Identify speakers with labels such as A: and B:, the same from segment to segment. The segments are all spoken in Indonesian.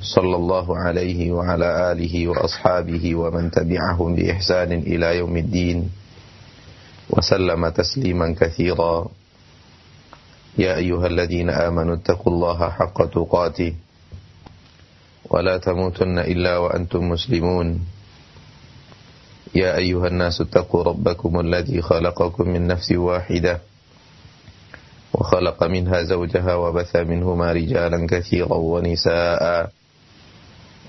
A: صلى الله عليه وعلى آله وأصحابه ومن تبعهم بإحسان إلى يوم الدين وسلم تسليما كثيرا. يا أيها الذين آمنوا اتقوا الله حق تقاته ولا تموتن إلا وأنتم مسلمون. يا أيها الناس اتقوا ربكم الذي خلقكم من نفس واحدة وخلق منها زوجها وبث منهما رجالا كثيرا ونساء.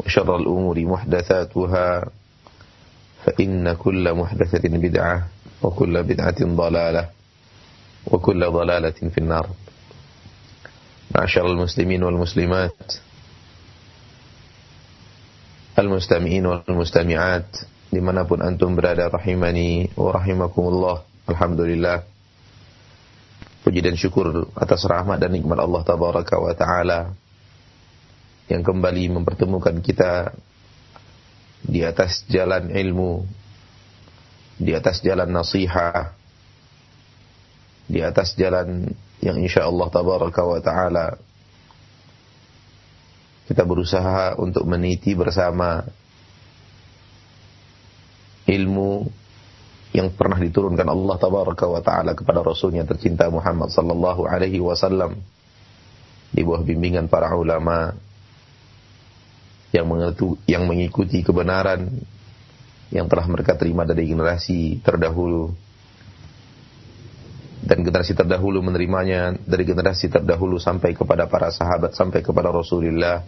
A: وشر الأمور محدثاتها فإن كل محدثة بدعة وكل بدعة ضلالة وكل ضلالة في النار. معشر المسلمين والمسلمات المستمعين والمستمعات لمن أبن أنتم برادة رحمني ورحمكم الله الحمد لله Puji dan syukur atas rahmat dan nikmat Allah Ta'ala. Yang kembali mempertemukan kita di atas jalan ilmu, di atas jalan nasihat, di atas jalan yang insya Allah Tabaraka wa Ta'ala. Kita berusaha untuk meniti bersama ilmu yang pernah diturunkan Allah tabaraka wa taala kepada rasulnya tercinta Muhammad sallallahu alaihi wasallam di bawah bimbingan para ulama yang mengerti, yang mengikuti kebenaran yang telah mereka terima dari generasi terdahulu. Dan generasi terdahulu menerimanya dari generasi terdahulu sampai kepada para sahabat sampai kepada Rasulullah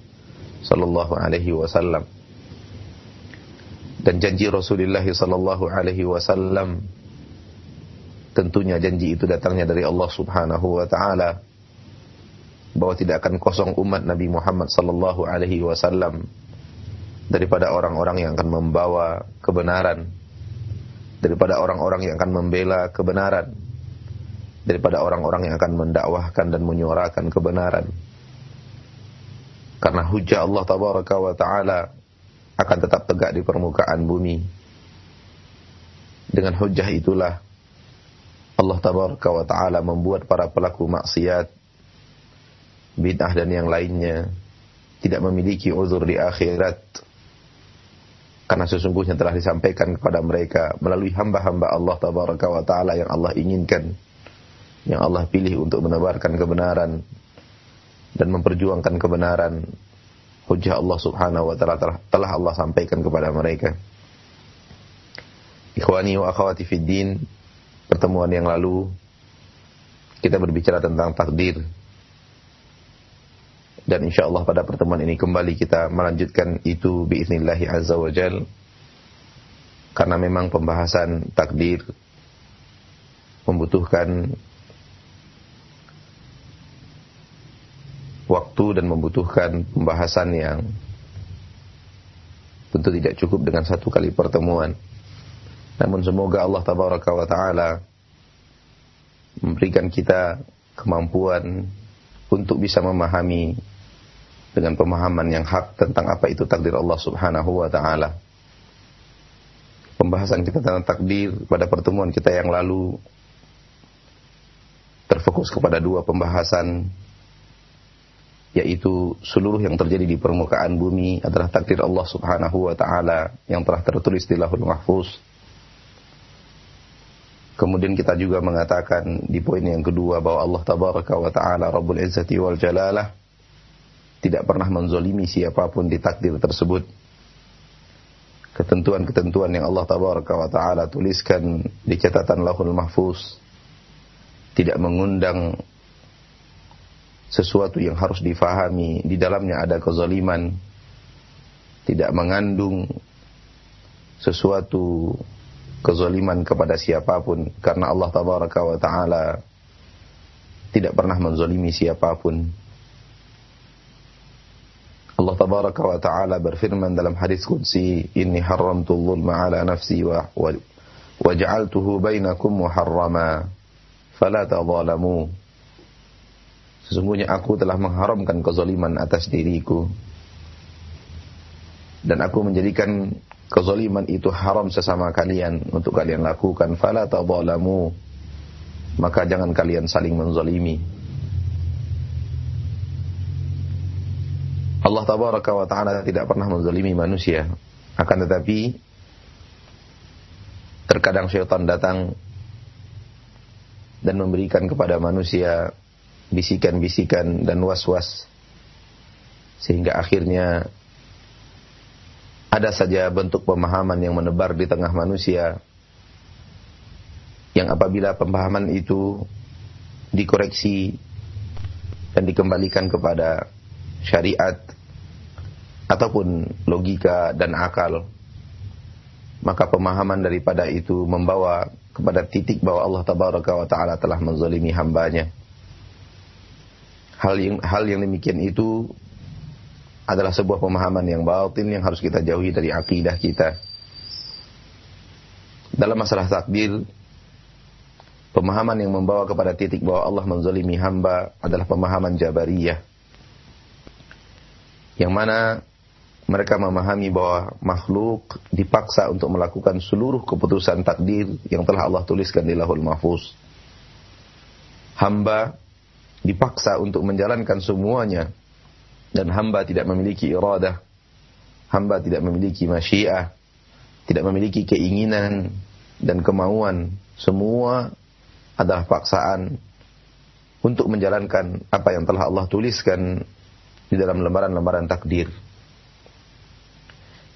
A: sallallahu alaihi wasallam. Dan janji Rasulullah sallallahu alaihi wasallam tentunya janji itu datangnya dari Allah Subhanahu wa taala bahwa tidak akan kosong umat Nabi Muhammad sallallahu alaihi wasallam daripada orang-orang yang akan membawa kebenaran daripada orang-orang yang akan membela kebenaran daripada orang-orang yang akan mendakwahkan dan menyuarakan kebenaran karena hujah Allah tabaraka wa taala akan tetap tegak di permukaan bumi. Dengan hujah itulah Allah tabaraka wa taala membuat para pelaku maksiat bid'ah dan yang lainnya tidak memiliki uzur di akhirat karena sesungguhnya telah disampaikan kepada mereka melalui hamba-hamba Allah tabaraka wa taala yang Allah inginkan yang Allah pilih untuk menebarkan kebenaran dan memperjuangkan kebenaran hujah Allah Subhanahu wa taala telah, Allah sampaikan kepada mereka. Ikhwani wa akhwati fid din, pertemuan yang lalu kita berbicara tentang takdir. Dan insya Allah pada pertemuan ini kembali kita melanjutkan itu biiznillahi azza wa jal. Karena memang pembahasan takdir membutuhkan waktu dan membutuhkan pembahasan yang tentu tidak cukup dengan satu kali pertemuan. Namun semoga Allah tabaraka wa taala memberikan kita kemampuan untuk bisa memahami dengan pemahaman yang hak tentang apa itu takdir Allah Subhanahu wa taala. Pembahasan kita tentang takdir pada pertemuan kita yang lalu terfokus kepada dua pembahasan yaitu seluruh yang terjadi di permukaan bumi adalah takdir Allah Subhanahu wa taala yang telah tertulis di Lauhul Mahfuz. Kemudian kita juga mengatakan di poin yang kedua bahwa Allah Tabaraka wa taala Rabbul Izzati wal Jalalah tidak pernah menzolimi siapa pun di takdir tersebut. ketentuan-ketentuan yang Allah tabaraka wa taala tuliskan di catatan Lauhul Mahfuz tidak mengundang sesuatu yang harus difahami. Di dalamnya ada kezaliman tidak mengandung sesuatu kezaliman kepada siapa pun. Karena Allah tabaraka wa taala tidak pernah menzalimi siapa pun Allah tabaraka wa taala berfirman dalam hadis qudsi inni haramtu dhulma ala nafsi wa wa ja'altuhu bainakum muharrama fala tadhalamu Sesungguhnya aku telah mengharamkan kezaliman atas diriku. Dan aku menjadikan kezaliman itu haram sesama kalian untuk kalian lakukan. Fala tadhalamu. Maka jangan kalian saling menzalimi. Allah tabaraka wa ta'ala tidak pernah menzalimi manusia. Akan tetapi terkadang syaitan datang dan memberikan kepada manusia bisikan-bisikan dan was-was sehingga akhirnya ada saja bentuk pemahaman yang menebar di tengah manusia yang apabila pemahaman itu dikoreksi dan dikembalikan kepada syariat ataupun logika dan akal maka pemahaman daripada itu membawa kepada titik bahwa Allah tabaraka wa taala telah menzalimi hambanya hal yang hal yang demikian itu adalah sebuah pemahaman yang batin yang harus kita jauhi dari akidah kita. Dalam masalah takdir, pemahaman yang membawa kepada titik bahwa Allah menzalimi hamba adalah pemahaman Jabariyah. Yang mana mereka memahami bahwa makhluk dipaksa untuk melakukan seluruh keputusan takdir yang telah Allah tuliskan di lahul mahfuz. Hamba dipaksa untuk menjalankan semuanya dan hamba tidak memiliki iradah hamba tidak memiliki masyiah tidak memiliki keinginan dan kemauan semua adalah paksaan untuk menjalankan apa yang telah Allah tuliskan di dalam lembaran-lembaran takdir.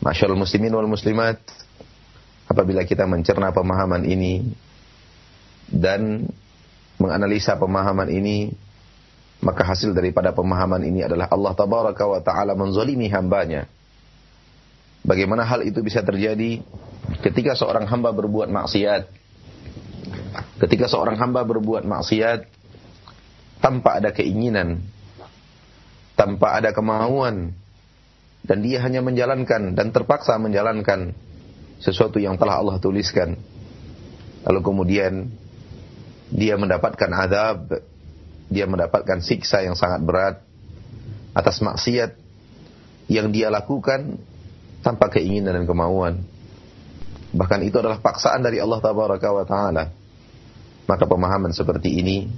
A: Masyaallah muslimin wal muslimat, apabila kita mencerna pemahaman ini dan menganalisa pemahaman ini maka hasil daripada pemahaman ini adalah Allah tabaraka wa taala menzalimi hambanya. Bagaimana hal itu bisa terjadi ketika seorang hamba berbuat maksiat? Ketika seorang hamba berbuat maksiat tanpa ada keinginan, tanpa ada kemauan dan dia hanya menjalankan dan terpaksa menjalankan sesuatu yang telah Allah tuliskan. Lalu kemudian dia mendapatkan azab dia mendapatkan siksa yang sangat berat atas maksiat yang dia lakukan tanpa keinginan dan kemauan. Bahkan itu adalah paksaan dari Allah Tabaraka wa taala. Maka pemahaman seperti ini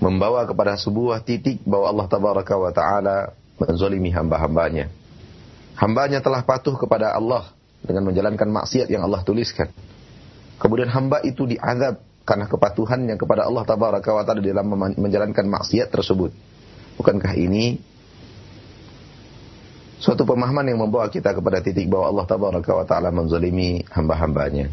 A: membawa kepada sebuah titik bahwa Allah Tabaraka wa taala menzalimi hamba-hambanya. Hambanya telah patuh kepada Allah dengan menjalankan maksiat yang Allah tuliskan. Kemudian hamba itu diazab karena kepatuhannya kepada Allah tabaraka wa taala dalam menjalankan maksiat tersebut. Bukankah ini suatu pemahaman yang membawa kita kepada titik bahwa Allah tabaraka wa taala menzalimi hamba-hambanya.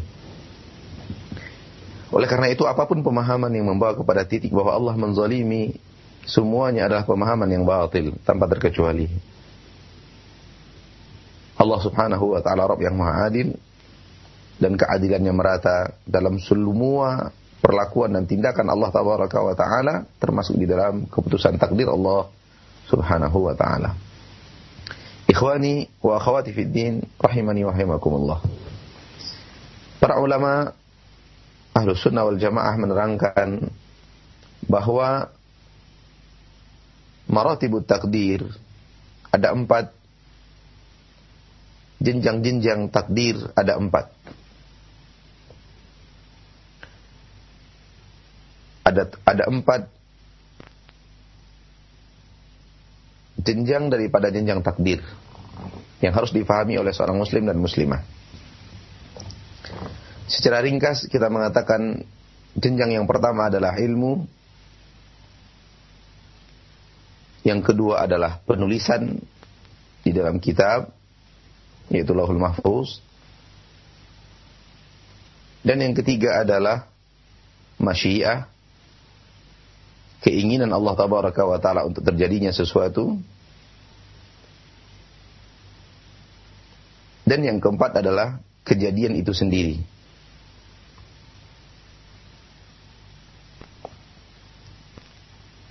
A: Oleh karena itu apa pun pemahaman yang membawa kepada titik bahwa Allah menzalimi semuanya adalah pemahaman yang batil tanpa terkecuali. Allah Subhanahu wa taala Rabb yang Maha Adil dan keadilannya merata dalam semua perlakuan dan tindakan Allah tabaraka wa taala termasuk di dalam keputusan takdir Allah Subhanahu wa taala. Ikhwani wa akhwati fid din rahimani wa rahimakumullah. Para ulama ahlu sunnah wal jamaah menerangkan bahwa maratibut takdir ada empat. Jenjang-jenjang takdir ada empat. Ada ada empat. Jenjang daripada jenjang takdir yang harus difahami oleh seorang muslim dan muslimah. Secara ringkas kita mengatakan jenjang yang pertama adalah ilmu, yang kedua adalah penulisan di dalam kitab, yaitu Lauhul Mahfuz. Dan yang ketiga adalah masyiah, keinginan Allah tabaraka wa taala untuk terjadinya sesuatu. Dan yang keempat adalah kejadian itu sendiri.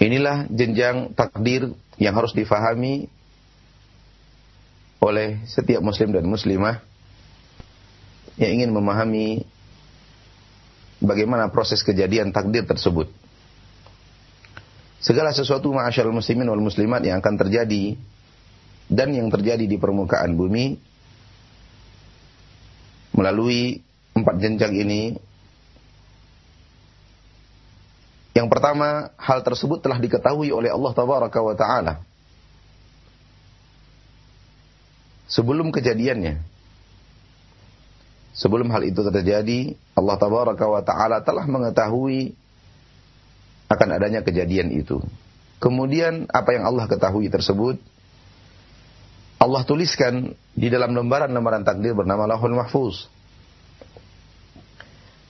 A: Inilah jenjang takdir yang harus difahami oleh setiap muslim dan muslimah yang ingin memahami bagaimana proses kejadian takdir tersebut. Segala sesuatu ma'asyarul muslimin wal muslimat yang akan terjadi dan yang terjadi di permukaan bumi melalui empat jenjang ini. Yang pertama, hal tersebut telah diketahui oleh Allah Tabaraka wa Ta'ala. Sebelum kejadiannya. Sebelum hal itu terjadi, Allah Tabaraka wa Ta'ala telah mengetahui akan adanya kejadian itu. Kemudian apa yang Allah ketahui tersebut Allah tuliskan di dalam lembaran-lembaran takdir bernama Lahul Mahfuz.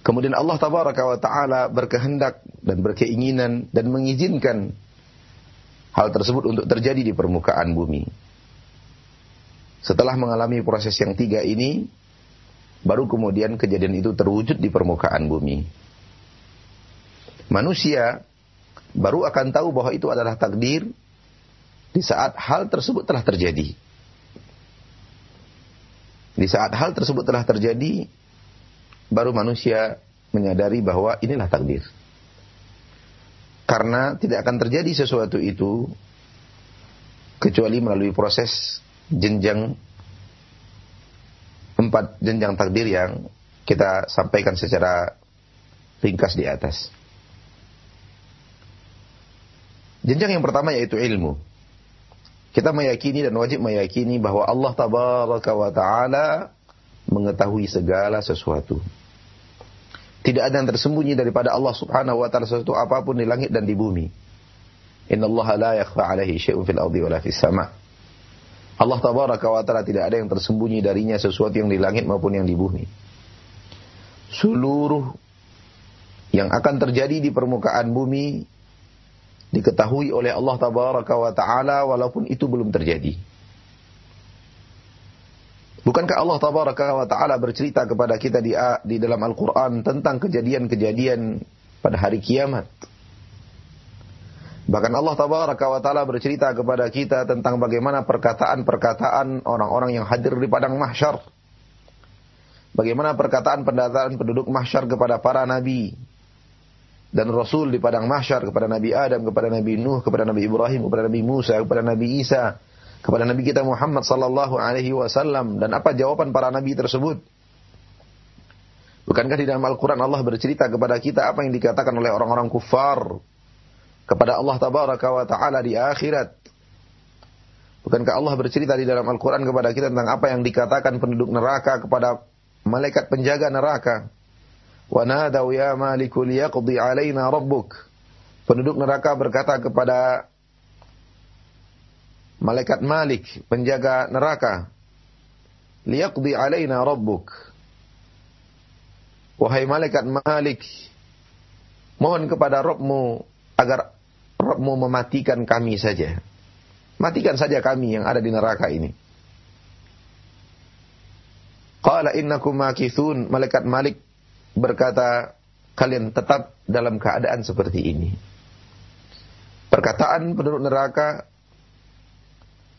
A: Kemudian Allah tabaraka wa taala berkehendak dan berkeinginan dan mengizinkan hal tersebut untuk terjadi di permukaan bumi. Setelah mengalami proses yang tiga ini, baru kemudian kejadian itu terwujud di permukaan bumi. Manusia baru akan tahu bahwa itu adalah takdir di saat hal tersebut telah terjadi. Di saat hal tersebut telah terjadi, baru manusia menyadari bahwa inilah takdir. Karena tidak akan terjadi sesuatu itu kecuali melalui proses jenjang empat jenjang takdir yang kita sampaikan secara ringkas di atas. Jenjang yang pertama yaitu ilmu. Kita meyakini dan wajib meyakini bahwa Allah tabaraka wa taala mengetahui segala sesuatu. Tidak ada yang tersembunyi daripada Allah Subhanahu wa taala sesuatu apa pun di langit dan di bumi. Allah la yakhfa alaihi syai'un fil ardi fis sama. Allah tabaraka wa taala tidak ada yang tersembunyi darinya sesuatu yang di langit maupun yang di bumi. Seluruh yang akan terjadi di permukaan bumi diketahui oleh Allah tabaraka wa taala walaupun itu belum terjadi. Bukankah Allah tabaraka wa taala bercerita kepada kita di di dalam Al-Qur'an tentang kejadian-kejadian pada hari kiamat? Bahkan Allah tabaraka wa taala bercerita kepada kita tentang bagaimana perkataan-perkataan orang-orang yang hadir di padang mahsyar. Bagaimana perkataan pendataan penduduk mahsyar kepada para nabi, dan Rasul di padang mahsyar kepada Nabi Adam, kepada Nabi Nuh, kepada Nabi Ibrahim, kepada Nabi Musa, kepada Nabi Isa, kepada Nabi kita Muhammad sallallahu alaihi wasallam dan apa jawaban para nabi tersebut? Bukankah di dalam Al-Qur'an Allah bercerita kepada kita apa yang dikatakan oleh orang-orang kufar kepada Allah tabaraka wa taala di akhirat? Bukankah Allah bercerita di dalam Al-Qur'an kepada kita tentang apa yang dikatakan penduduk neraka kepada malaikat penjaga neraka? Wanadau ya maliku liyaqdi alaina rabbuk. Penduduk neraka berkata kepada malaikat Malik, penjaga neraka, liyaqdi alaina rabbuk. Wahai malaikat Malik, mohon kepada Rabbmu agar Rabbmu mematikan kami saja. Matikan saja kami yang ada di neraka ini. Qala innakum makithun. Malaikat Malik berkata, kalian tetap dalam keadaan seperti ini. Perkataan penduduk neraka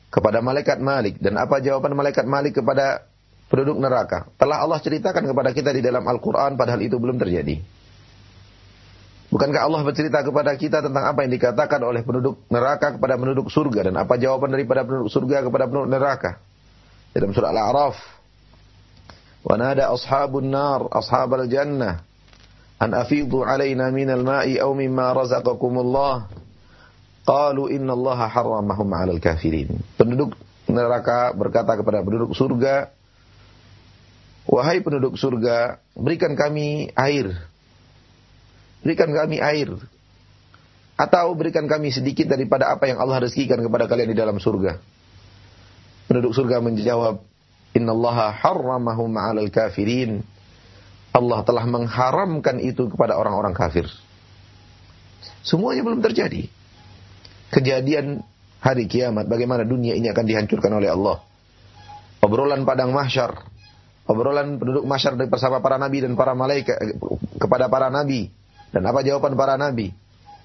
A: kepada malaikat Malik dan apa jawaban malaikat Malik kepada penduduk neraka. Telah Allah ceritakan kepada kita di dalam Al-Qur'an padahal itu belum terjadi. Bukankah Allah bercerita kepada kita tentang apa yang dikatakan oleh penduduk neraka kepada penduduk surga dan apa jawaban daripada penduduk surga kepada penduduk neraka? Dalam surah Al-A'raf. wanada ashabun nar ashabal jannah an afidhu alaina minal ma'i aw mimma razaqakumullah. Qalu haram harramahum al-kafirin. Penduduk neraka berkata kepada penduduk surga, "Wahai penduduk surga, berikan kami air. Berikan kami air. Atau berikan kami sedikit daripada apa yang Allah rezekikan kepada kalian di dalam surga." Penduduk surga menjawab, Inna Allah haram harramahum al-kafirin. Allah telah mengharamkan itu kepada orang-orang kafir. Semuanya belum terjadi. Kejadian hari kiamat, bagaimana dunia ini akan dihancurkan oleh Allah. Obrolan padang mahsyar, obrolan penduduk mahsyar dari bersama para nabi dan para malaikat kepada para nabi dan apa jawaban para nabi.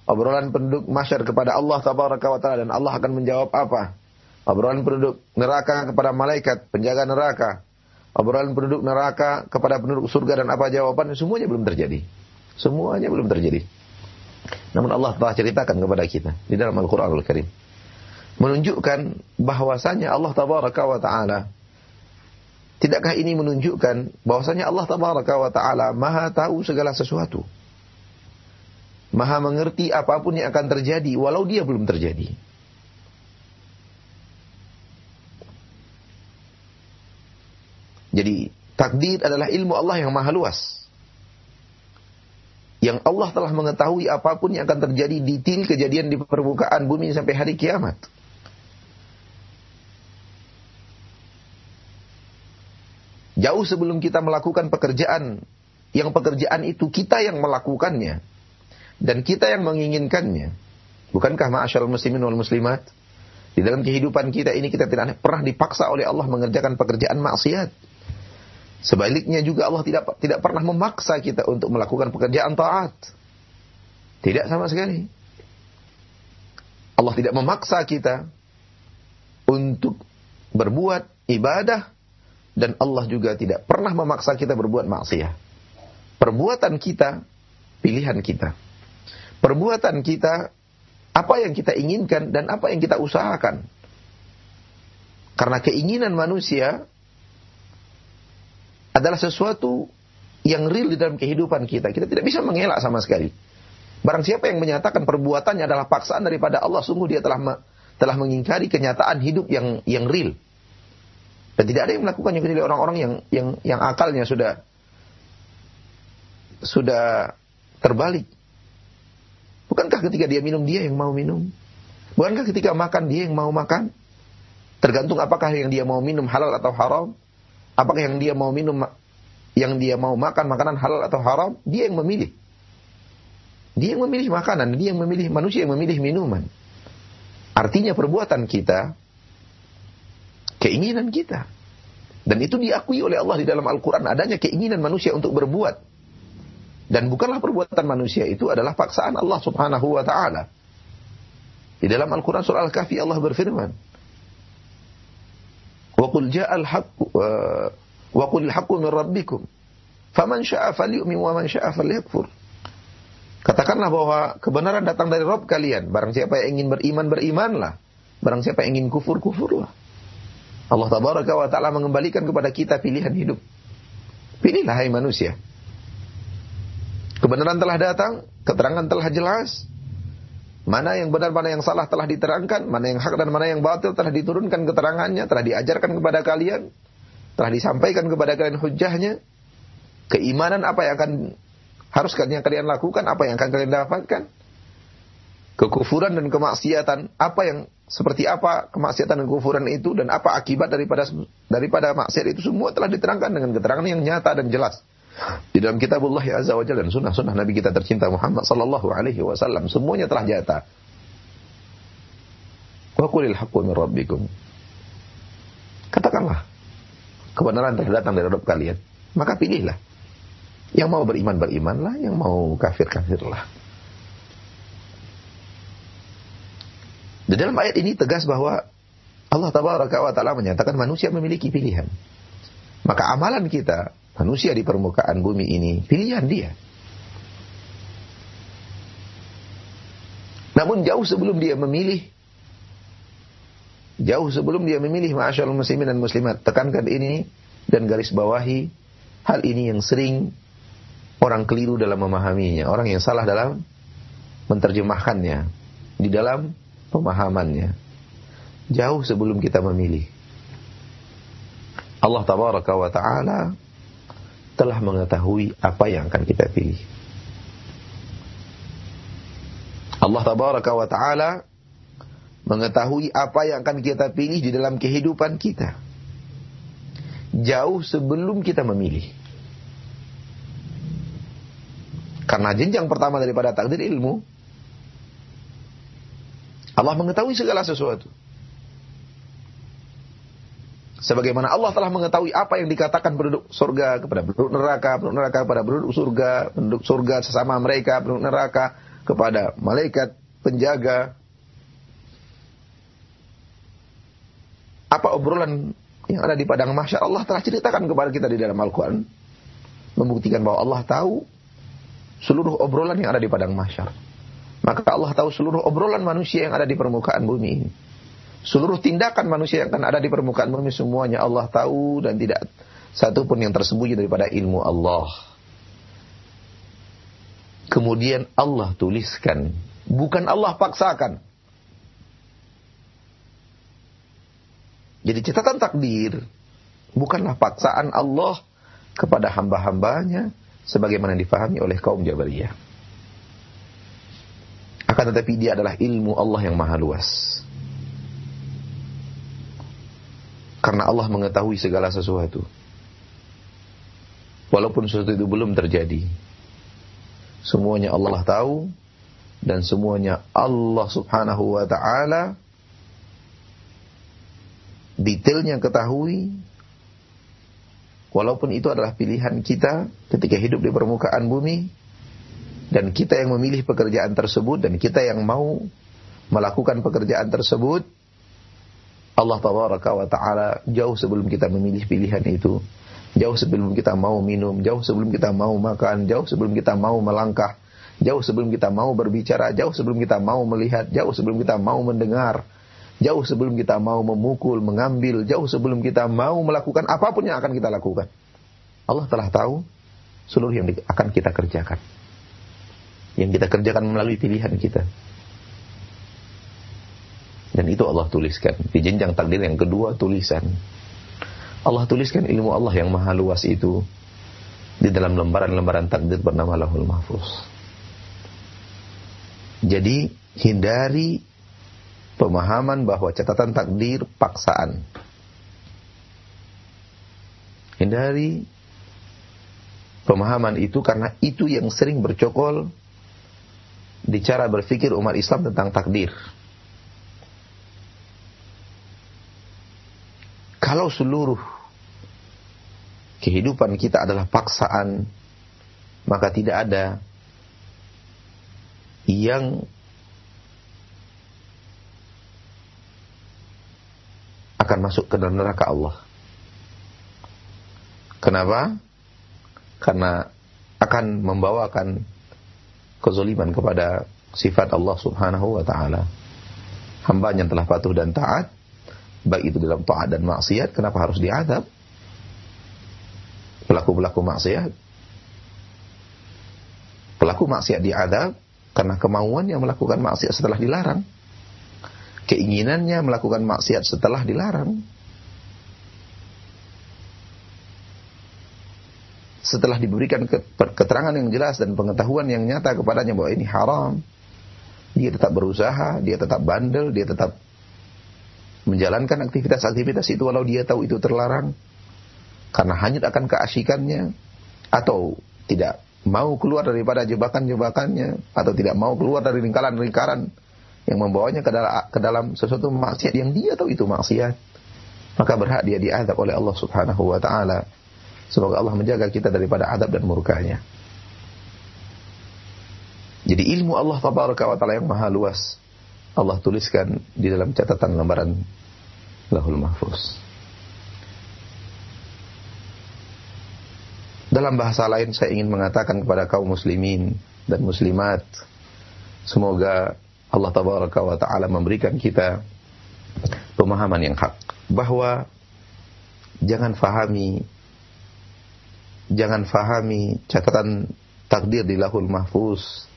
A: Obrolan penduduk mahsyar kepada Allah tabaraka wa taala dan Allah akan menjawab apa? Obrolan penduduk neraka kepada malaikat, penjaga neraka. Obrolan penduduk neraka kepada penduduk surga dan apa jawaban semuanya belum terjadi. Semuanya belum terjadi. Namun Allah telah ceritakan kepada kita di dalam Al-Qur'anul Karim menunjukkan bahwasanya Allah tabaraka wa taala tidakkah ini menunjukkan bahwasanya Allah tabaraka wa taala Maha tahu segala sesuatu. Maha mengerti apa pun yang akan terjadi walau dia belum terjadi. Jadi takdir adalah ilmu Allah yang maha luas. Yang Allah telah mengetahui apa pun yang akan terjadi di til kejadian di permukaan bumi sampai hari kiamat. Jauh sebelum kita melakukan pekerjaan, yang pekerjaan itu kita yang melakukannya. Dan kita yang menginginkannya. Bukankah ma'asyal muslimin wal muslimat? Di dalam kehidupan kita ini kita tidak pernah dipaksa oleh Allah mengerjakan pekerjaan maksiat. Sebaliknya juga Allah tidak tidak pernah memaksa kita untuk melakukan pekerjaan taat. Tidak sama sekali. Allah tidak memaksa kita untuk berbuat ibadah dan Allah juga tidak pernah memaksa kita berbuat maksiat. Perbuatan kita pilihan kita. Perbuatan kita apa yang kita inginkan dan apa yang kita usahakan. Karena keinginan manusia adalah sesuatu yang real di dalam kehidupan kita. Kita tidak bisa mengelak sama sekali. Barang siapa yang menyatakan perbuatannya adalah paksaan daripada Allah, sungguh dia telah telah mengingkari kenyataan hidup yang yang real. Dan tidak ada yang melakukannya kecuali orang-orang yang yang yang akalnya sudah sudah terbalik. Bukankah ketika dia minum dia yang mau minum? Bukankah ketika makan dia yang mau makan? Tergantung apakah yang dia mau minum halal atau haram. Apakah yang dia mau minum, yang dia mau makan makanan halal atau haram, dia yang memilih. Dia yang memilih makanan, dia yang memilih manusia yang memilih minuman. Artinya perbuatan kita, keinginan kita. Dan itu diakui oleh Allah di dalam Al-Quran adanya keinginan manusia untuk berbuat. Dan bukanlah perbuatan manusia itu adalah paksaan Allah subhanahu wa ta'ala. Di dalam Al-Quran surah Al-Kahfi Allah berfirman, Haqqu wa qul haqqu min rabbikum. Faman syaa'a falyu'min wa man syaa'a falyakfur. Katakanlah bahwa kebenaran datang dari Rob kalian. Barang siapa yang ingin beriman, berimanlah. Barang siapa yang ingin kufur, kufurlah. Allah tabaraka wa ta'ala mengembalikan kepada kita pilihan hidup. Pilihlah hai manusia. Kebenaran telah datang, keterangan telah jelas, Mana yang benar, mana yang salah telah diterangkan, mana yang hak dan mana yang batil telah diturunkan keterangannya, telah diajarkan kepada kalian, telah disampaikan kepada kalian hujahnya. Keimanan apa yang akan harus kalian, lakukan, apa yang akan kalian dapatkan. Kekufuran dan kemaksiatan, apa yang seperti apa kemaksiatan dan kekufuran itu dan apa akibat daripada daripada maksiat itu semua telah diterangkan dengan keterangan yang nyata dan jelas. Di dalam kitabullah azza wa dan sunnah-sunnah Nabi kita tercinta Muhammad sallallahu alaihi wasallam semuanya telah nyata. Wa qulil haqqu min rabbikum. Katakanlah kebenaran telah datang dari Rabb kalian, maka pilihlah. Yang mau beriman berimanlah, yang mau kafir kafirlah. Di dalam ayat ini tegas bahwa Allah tabaraka wa taala menyatakan manusia memiliki pilihan. Maka amalan kita manusia di permukaan bumi ini pilihan dia. Namun jauh sebelum dia memilih jauh sebelum dia memilih ma'asyarul muslimin dan muslimat tekankan ini dan garis bawahi hal ini yang sering orang keliru dalam memahaminya, orang yang salah dalam menerjemahkannya di dalam pemahamannya. Jauh sebelum kita memilih. Allah tabaraka wa taala telah mengetahui apa yang akan kita pilih. Allah tabaraka wa taala mengetahui apa yang akan kita pilih di dalam kehidupan kita. jauh sebelum kita memilih. Karena jenjang pertama daripada takdir ilmu, Allah mengetahui segala sesuatu. Sebagaimana Allah telah mengetahui apa yang dikatakan penduduk surga kepada penduduk neraka, penduduk neraka kepada penduduk surga, penduduk surga sesama mereka, penduduk neraka kepada malaikat penjaga. Apa obrolan yang ada di padang mahsyar Allah telah ceritakan kepada kita di dalam Al-Quran. Membuktikan bahwa Allah tahu seluruh obrolan yang ada di padang mahsyar. Maka Allah tahu seluruh obrolan manusia yang ada di permukaan bumi ini. Seluruh tindakan manusia yang akan ada di permukaan bumi semuanya Allah tahu dan tidak satu pun yang tersembunyi daripada ilmu Allah. Kemudian Allah tuliskan, bukan Allah paksakan. Jadi catatan takdir bukanlah paksaan Allah kepada hamba-hambanya sebagaimana difahami oleh kaum Jabariyah. Akan tetapi dia adalah ilmu Allah yang maha luas. Karena Allah mengetahui segala sesuatu. Walaupun sesuatu itu belum terjadi. Semuanya Allah tahu. Dan semuanya Allah Subhanahu wa taala detailnya ketahui. Walaupun itu adalah pilihan kita ketika hidup di permukaan bumi. Dan kita yang memilih pekerjaan tersebut. Dan kita yang mau melakukan pekerjaan tersebut Allah tabaraka wa taala jauh sebelum kita memilih pilihan itu, jauh sebelum kita mau minum, jauh sebelum kita mau makan, jauh sebelum kita mau melangkah, jauh sebelum kita mau berbicara, jauh sebelum kita mau melihat, jauh sebelum kita mau mendengar, jauh sebelum kita mau memukul, mengambil, jauh sebelum kita mau melakukan apa pun yang akan kita lakukan. Allah telah tahu seluruh yang akan kita kerjakan. Yang kita kerjakan melalui pilihan kita. Dan itu Allah tuliskan. Di jenjang takdir yang kedua tulisan. Allah tuliskan ilmu Allah yang maha luas itu di dalam lembaran-lembaran takdir bernama Lahul Mahfuz. Jadi hindari pemahaman bahwa catatan takdir paksaan. Hindari pemahaman itu karena itu yang sering bercokol di cara berpikir umat Islam tentang takdir. Kalau seluruh kehidupan kita adalah paksaan, maka tidak ada yang akan masuk ke dalam neraka Allah. Kenapa? Karena akan membawakan kezaliman kepada sifat Allah Subhanahu wa taala. Hamba yang telah patuh dan taat baik itu dalam taat dan maksiat, kenapa harus diadab? Pelaku-pelaku maksiat. Pelaku maksiat diadab karena kemauannya melakukan maksiat setelah dilarang. Keinginannya melakukan maksiat setelah dilarang. Setelah diberikan keterangan yang jelas dan pengetahuan yang nyata kepadanya bahwa ini haram, dia tetap berusaha, dia tetap bandel, dia tetap menjalankan aktivitas-aktivitas itu walau dia tahu itu terlarang. Karena hanyut akan keasikannya atau tidak mau keluar daripada jebakan-jebakannya. Atau tidak mau keluar dari lingkaran-lingkaran yang membawanya ke dalam, ke dalam sesuatu maksiat yang dia tahu itu maksiat. Maka berhak dia diadab oleh Allah Subhanahu wa taala. Semoga Allah menjaga kita daripada adab dan murkanya. Jadi ilmu Allah tabaraka wa taala yang maha luas Allah tuliskan di dalam catatan lembaran Lahul Mahfuz. Dalam bahasa lain saya ingin mengatakan kepada kaum muslimin dan muslimat semoga Allah tabaraka wa taala memberikan kita pemahaman yang hak bahwa jangan fahami jangan fahami catatan takdir di Lahul Mahfuz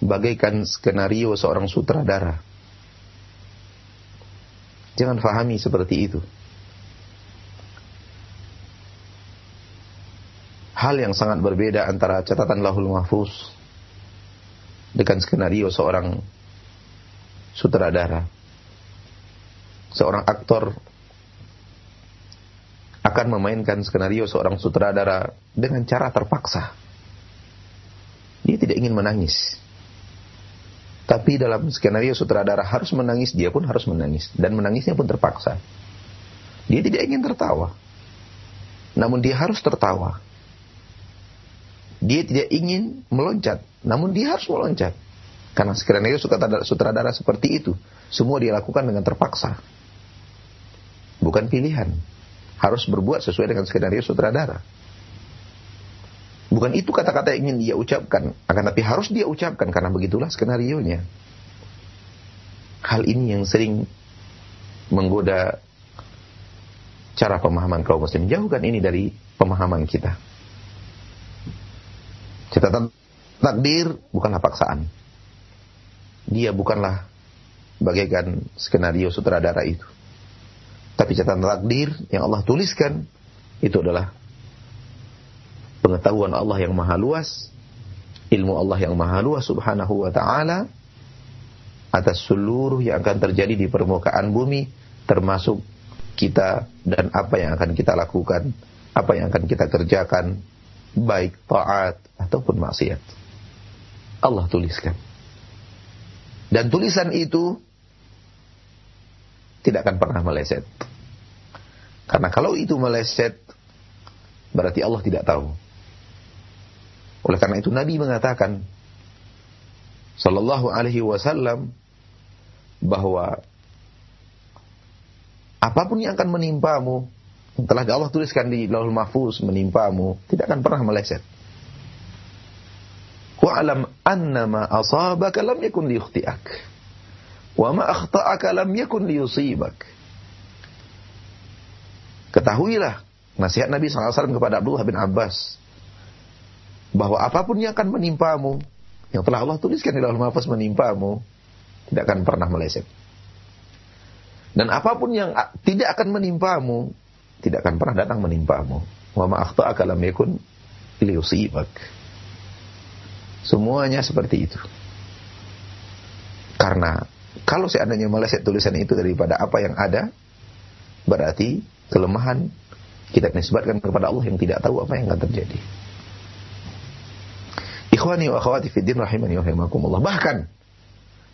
A: bagaikan skenario seorang sutradara. Jangan fahami seperti itu. Hal yang sangat berbeda antara catatan lahul mahfuz dengan skenario seorang sutradara. Seorang aktor akan memainkan skenario seorang sutradara dengan cara terpaksa. Dia tidak ingin menangis. Tapi dalam skenario sutradara harus menangis, dia pun harus menangis. Dan menangisnya pun terpaksa. Dia tidak ingin tertawa. Namun dia harus tertawa. Dia tidak ingin meloncat. Namun dia harus meloncat. Karena skenario sutradara, sutradara seperti itu. Semua dia lakukan dengan terpaksa. Bukan pilihan. Harus berbuat sesuai dengan skenario sutradara. Bukan itu kata-kata yang ingin dia ucapkan, akan tapi harus dia ucapkan karena begitulah skenario nya. Hal ini yang sering menggoda cara pemahaman kaum muslim. Jauhkan ini dari pemahaman kita. Catatan takdir bukanlah paksaan. Dia bukanlah bagaikan skenario sutradara itu. Tapi catatan takdir yang Allah tuliskan itu adalah pengetahuan Allah yang maha luas, ilmu Allah yang maha luas subhanahu wa ta'ala, atas seluruh yang akan terjadi di permukaan bumi, termasuk kita dan apa yang akan kita lakukan, apa yang akan kita kerjakan, baik taat ataupun maksiat. Allah tuliskan. Dan tulisan itu tidak akan pernah meleset. Karena kalau itu meleset, berarti Allah tidak tahu. Oleh karena itu Nabi mengatakan sallallahu alaihi wasallam bahwa apa pun yang akan menimpamu yang telah Allah tuliskan di Lauhul Mahfuz menimpamu tidak akan pernah meleset. Wa'lam annama asabaka lam yakun liyukhti'ak. Wa ma akhta'aka lam yakun liyusibak. Ketahuilah nasihat Nabi SAW kepada Abdullah bin Abbas bahwa apa pun yang akan menimpamu, yang telah Allah tuliskan di dalam mahfuz menimpamu, tidak akan pernah meleset. Dan apa pun yang tidak akan menimpamu, tidak akan pernah datang menimpamu. Wa ma akhta'aka lam yakun liyusibak. Semuanya seperti itu. Karena kalau seandainya meleset tulisan itu daripada apa yang ada, berarti kelemahan kita nisbatkan kepada Allah yang tidak tahu apa yang akan terjadi. Ikhwani wa akhwati fiddin rahimani wa rahimakumullah. Bahkan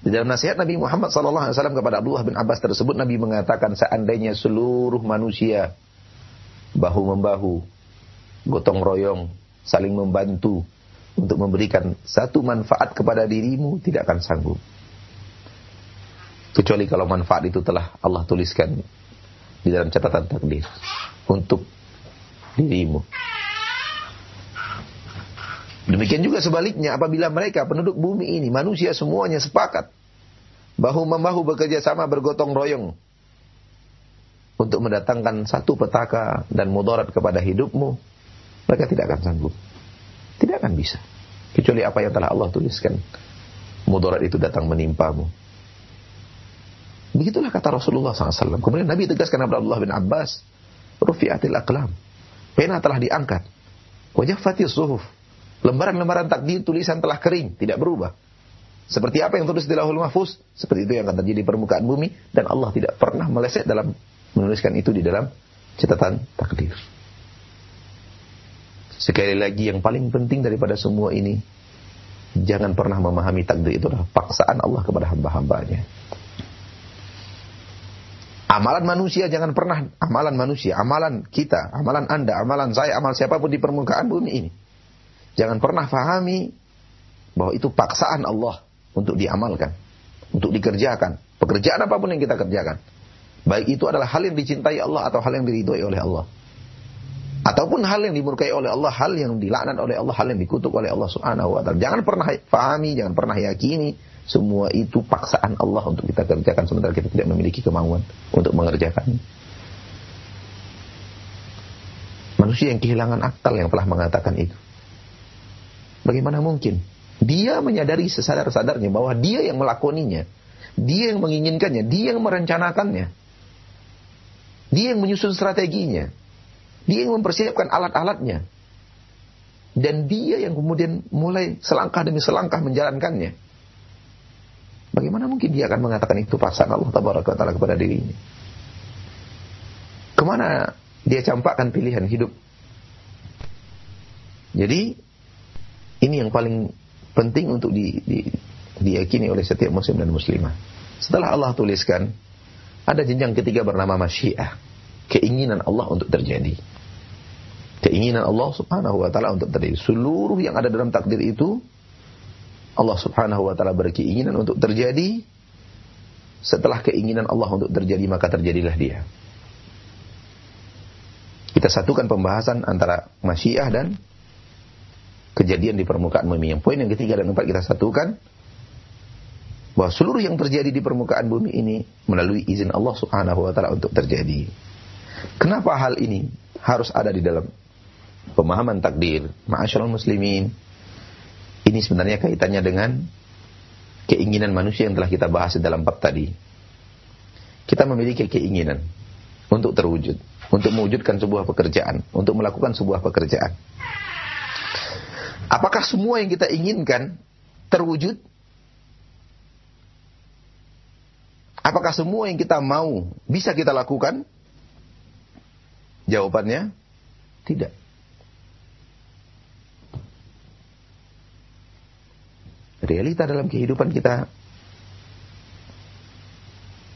A: di dalam nasihat Nabi Muhammad sallallahu alaihi wasallam kepada Abdullah bin Abbas tersebut Nabi mengatakan seandainya seluruh manusia bahu membahu, gotong royong, saling membantu untuk memberikan satu manfaat kepada dirimu tidak akan sanggup. Kecuali kalau manfaat itu telah Allah tuliskan di dalam catatan takdir untuk dirimu. Demikian juga sebaliknya apabila mereka penduduk bumi ini, manusia semuanya sepakat bahu membahu bekerja sama bergotong royong untuk mendatangkan satu petaka dan mudarat kepada hidupmu, mereka tidak akan sanggup. Tidak akan bisa. Kecuali apa yang telah Allah tuliskan. Mudarat itu datang menimpamu. Begitulah kata Rasulullah SAW. Kemudian Nabi tegaskan kepada Abdullah bin Abbas, Rufi'atil aklam. Pena telah diangkat. Wajah fatih suhuf. Lembaran-lembaran takdir tulisan telah kering, tidak berubah. Seperti apa yang tulis di lahul mahfuz, seperti itu yang akan terjadi di permukaan bumi, dan Allah tidak pernah meleset dalam menuliskan itu di dalam catatan takdir. Sekali lagi yang paling penting daripada semua ini, jangan pernah memahami takdir itu adalah paksaan Allah kepada hamba-hambanya. Amalan manusia jangan pernah amalan manusia, amalan kita, amalan Anda, amalan saya, amal siapa pun di permukaan bumi ini Jangan pernah fahami bahwa itu paksaan Allah untuk diamalkan, untuk dikerjakan. Pekerjaan apa pun yang kita kerjakan. Baik itu adalah hal yang dicintai Allah atau hal yang diridhoi oleh Allah. Ataupun hal yang dimurkai oleh Allah, hal yang dilaknat oleh Allah, hal yang dikutuk oleh Allah Subhanahu wa taala. Jangan pernah fahami, jangan pernah yakini semua itu paksaan Allah untuk kita kerjakan sementara kita tidak memiliki kemauan untuk mengerjakan. Manusia yang kehilangan akal yang telah mengatakan itu. Bagaimana mungkin? Dia menyadari sesadar-sadarnya bahwa dia yang melakoninya. Dia yang menginginkannya. Dia yang merencanakannya. Dia yang menyusun strateginya. Dia yang mempersiapkan alat-alatnya. Dan dia yang kemudian mulai selangkah demi selangkah menjalankannya. Bagaimana mungkin dia akan mengatakan itu pasangan Allah Taala kepada dirinya? Ke mana dia campakkan pilihan hidup. Jadi ini yang paling penting untuk di, di, diyakini oleh setiap muslim dan muslimah. Setelah Allah tuliskan, ada jenjang ketiga bernama masyiah. Keinginan Allah untuk terjadi. Keinginan Allah subhanahu wa ta'ala untuk terjadi. Seluruh yang ada dalam takdir itu, Allah subhanahu wa ta'ala berkeinginan untuk terjadi. Setelah keinginan Allah untuk terjadi, maka terjadilah dia. Kita satukan pembahasan antara masyiah dan kejadian di permukaan bumi. Yang poin yang ketiga dan keempat kita satukan bahwa seluruh yang terjadi di permukaan bumi ini melalui izin Allah Subhanahu wa taala untuk terjadi. Kenapa hal ini harus ada di dalam pemahaman takdir? Ma'asyiral muslimin. Ini sebenarnya kaitannya dengan keinginan manusia yang telah kita bahas dalam bab tadi. Kita memiliki keinginan untuk terwujud untuk mewujudkan sebuah pekerjaan, untuk melakukan sebuah pekerjaan. Apakah semua yang kita inginkan terwujud? Apakah semua yang kita mau bisa kita lakukan? Jawabannya tidak. Realita dalam kehidupan kita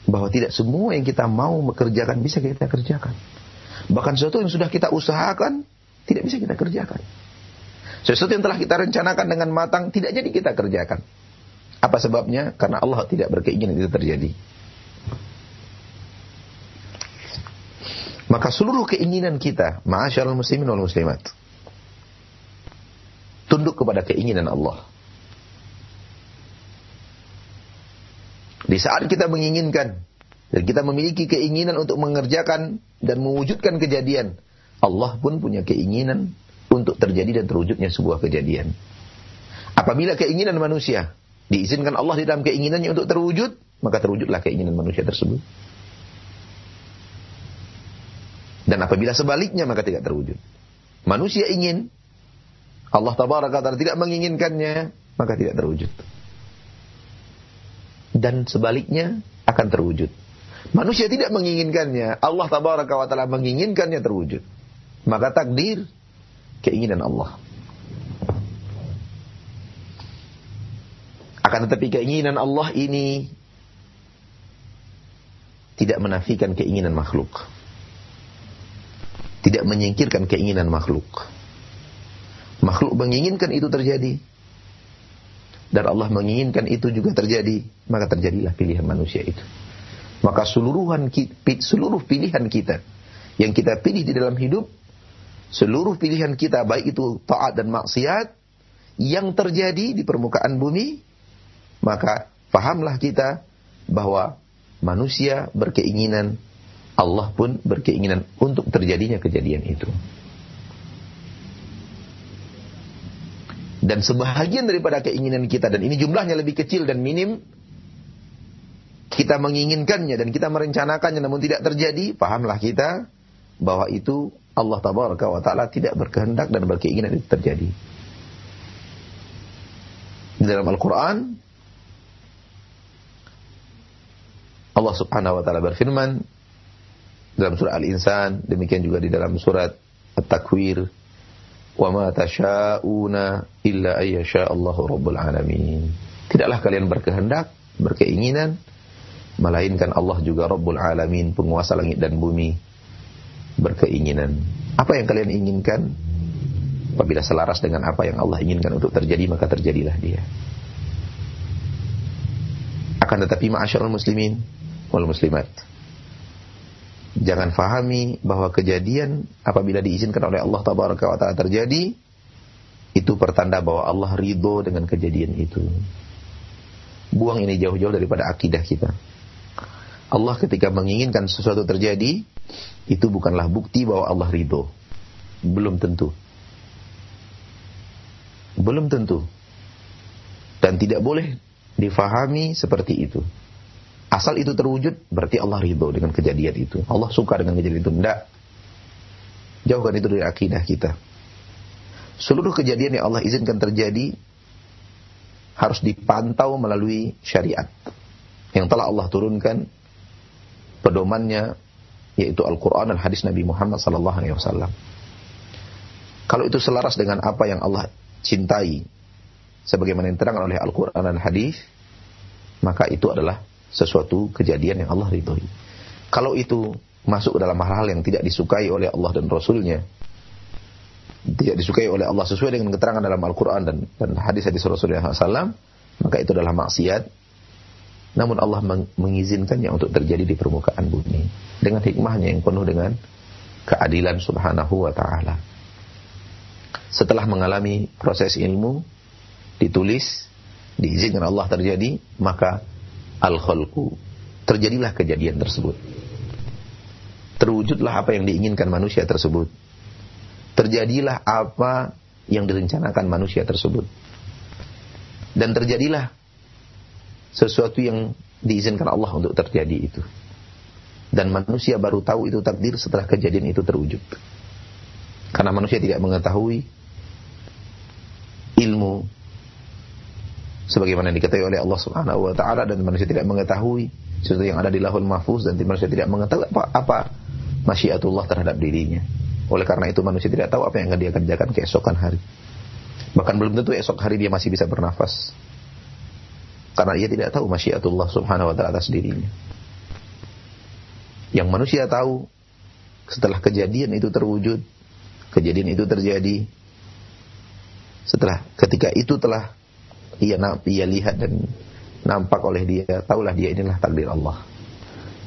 A: bahwa tidak semua yang kita mau mengerjakan bisa kita kerjakan. Bahkan sesuatu yang sudah kita usahakan, tidak bisa kita kerjakan. Sesuatu yang telah kita rencanakan dengan matang, tidak jadi kita kerjakan. Apa sebabnya? Karena Allah tidak berkeinginan itu terjadi. Maka seluruh keinginan kita, ma'asyarul muslimin wal muslimat, tunduk kepada keinginan Allah. Di saat kita menginginkan dan kita memiliki keinginan untuk mengerjakan dan mewujudkan kejadian. Allah pun punya keinginan untuk terjadi dan terwujudnya sebuah kejadian. Apabila keinginan manusia diizinkan Allah di dalam keinginannya untuk terwujud, maka terwujudlah keinginan manusia tersebut. Dan apabila sebaliknya maka tidak terwujud. Manusia ingin, Allah tabaraka ta'ala tidak menginginkannya, maka tidak terwujud. Dan sebaliknya akan terwujud. Manusia tidak menginginkannya, Allah tabaraka taala menginginkannya terwujud. Maka takdir keinginan Allah. Akan tetapi keinginan Allah ini tidak menafikan keinginan makhluk. Tidak menyingkirkan keinginan makhluk. Makhluk menginginkan itu terjadi. Dan Allah menginginkan itu juga terjadi. Maka terjadilah pilihan manusia itu. Maka seluruhan seluruh pilihan kita yang kita pilih di dalam hidup, seluruh pilihan kita baik itu taat dan maksiat yang terjadi di permukaan bumi, maka pahamlah kita bahwa manusia berkeinginan, Allah pun berkeinginan untuk terjadinya kejadian itu. Dan sebahagian daripada keinginan kita, dan ini jumlahnya lebih kecil dan minim, kita menginginkannya dan kita merencanakannya namun tidak terjadi, pahamlah kita bahwa itu Allah tabaraka wa taala tidak berkehendak dan berkeinginan itu terjadi. Di dalam Al-Qur'an Allah Subhanahu wa taala berfirman dalam surah Al-Insan, demikian juga di dalam surat At-Takwir, "Wa ma tasyauna illa ayyasha Allahu rabbul alamin." Tidaklah kalian berkehendak, berkeinginan melainkan Allah juga Rabbul Alamin, penguasa langit dan bumi, berkeinginan. Apa yang kalian inginkan? Apabila selaras dengan apa yang Allah inginkan untuk terjadi, maka terjadilah dia. Akan tetapi ma'asyarul muslimin wal muslimat. Jangan fahami bahwa kejadian apabila diizinkan oleh Allah tabaraka wa taala terjadi itu pertanda bahwa Allah ridho dengan kejadian itu. Buang ini jauh-jauh daripada akidah kita. Allah ketika menginginkan sesuatu terjadi, itu bukanlah bukti bahwa Allah ridho. Belum tentu. Belum tentu. Dan tidak boleh difahami seperti itu. Asal itu terwujud, berarti Allah ridho dengan kejadian itu. Allah suka dengan kejadian itu. Tidak. Jauhkan itu dari akidah kita. Seluruh kejadian yang Allah izinkan terjadi, harus dipantau melalui syariat. Yang telah Allah turunkan pedomannya yaitu Al-Quran dan hadis Nabi Muhammad wasallam. Kalau itu selaras dengan apa yang Allah cintai, sebagaimana yang diterangkan oleh Al-Quran dan hadis, maka itu adalah sesuatu kejadian yang Allah ridhoi. Kalau itu masuk dalam hal-hal yang tidak disukai oleh Allah dan Rasulnya, tidak disukai oleh Allah sesuai dengan keterangan dalam Al-Quran dan, dan hadis-hadis Rasulullah SAW, maka itu adalah maksiat. Namun Allah mengizinkannya untuk terjadi di permukaan bumi dengan hikmahnya yang penuh dengan keadilan Subhanahu wa Ta'ala. Setelah mengalami proses ilmu, ditulis, diizinkan Allah terjadi, maka al-khalqu terjadilah kejadian tersebut. Terwujudlah apa yang diinginkan manusia tersebut terjadilah apa yang direncanakan manusia tersebut. Dan terjadilah sesuatu yang diizinkan Allah untuk terjadi itu. Dan manusia baru tahu itu takdir setelah kejadian itu terwujud. Karena manusia tidak mengetahui ilmu sebagaimana diketahui oleh Allah Subhanahu wa taala dan manusia tidak mengetahui sesuatu yang ada di lahul mahfuz dan manusia tidak mengetahui apa apa masyiatullah terhadap dirinya. Oleh karena itu manusia tidak tahu apa yang akan dia kerjakan keesokan hari. Bahkan belum tentu esok hari dia masih bisa bernafas. Karena dia tidak tahu masyiatullah subhanahu wa ta'ala atas dirinya. Yang manusia tahu setelah kejadian itu terwujud, kejadian itu terjadi, setelah ketika itu telah ia ia lihat dan nampak oleh dia, tahulah dia inilah takdir Allah.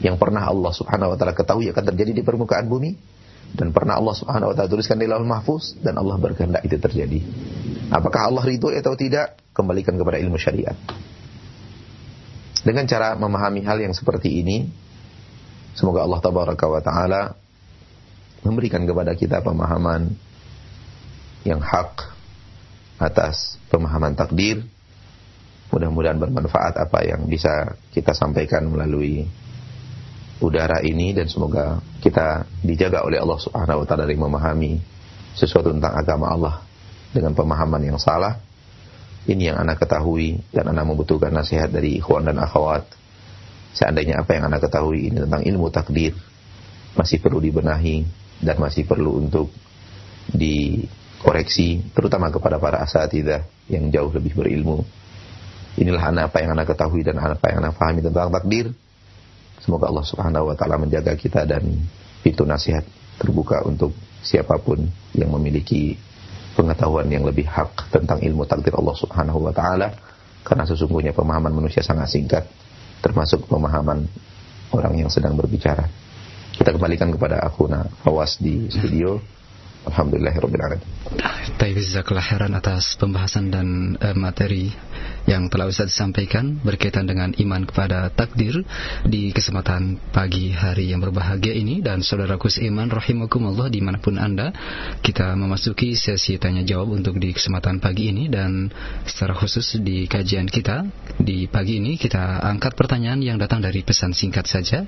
A: Yang pernah Allah Subhanahu wa taala ketahui akan terjadi di permukaan bumi, dan pernah Allah Subhanahu wa taala tuliskan di Lauhul Mahfuz dan Allah berkehendak itu terjadi. Apakah Allah ridho atau tidak? Kembalikan kepada ilmu syariat. Dengan cara memahami hal yang seperti ini, semoga Allah tabaraka wa taala memberikan kepada kita pemahaman yang hak atas pemahaman takdir. Mudah-mudahan bermanfaat apa yang bisa kita sampaikan melalui udara ini dan semoga kita dijaga oleh Allah Subhanahu wa taala dari memahami sesuatu tentang agama Allah dengan pemahaman yang salah. Ini yang anak ketahui dan anak membutuhkan nasihat dari ikhwan dan akhwat. Seandainya apa yang anak ketahui ini tentang ilmu takdir masih perlu dibenahi dan masih perlu untuk dikoreksi terutama kepada para asatidah yang jauh lebih berilmu. Inilah anak apa yang anak ketahui dan apa yang anak pahami tentang takdir Semoga Allah Subhanahu wa taala menjaga kita dan pintu nasihat terbuka untuk siapa pun yang memiliki pengetahuan yang lebih hak tentang ilmu takdir Allah Subhanahu wa taala karena sesungguhnya pemahaman manusia sangat singkat termasuk pemahaman orang yang sedang berbicara. Kita kembalikan kepada Akhuna Fawas di studio. Alhamdulillahirrabbilalamin.
B: Baik, jazakallah khairan atas pembahasan dan uh, materi yang telah Ustaz sampaikan berkaitan dengan iman kepada takdir di kesempatan pagi hari yang berbahagia ini. Dan saudaraku seiman rahimakumullah di mana pun anda kita memasuki sesi tanya jawab untuk di kesempatan pagi ini. Dan secara khusus di kajian kita di pagi ini kita angkat pertanyaan yang datang dari pesan singkat saja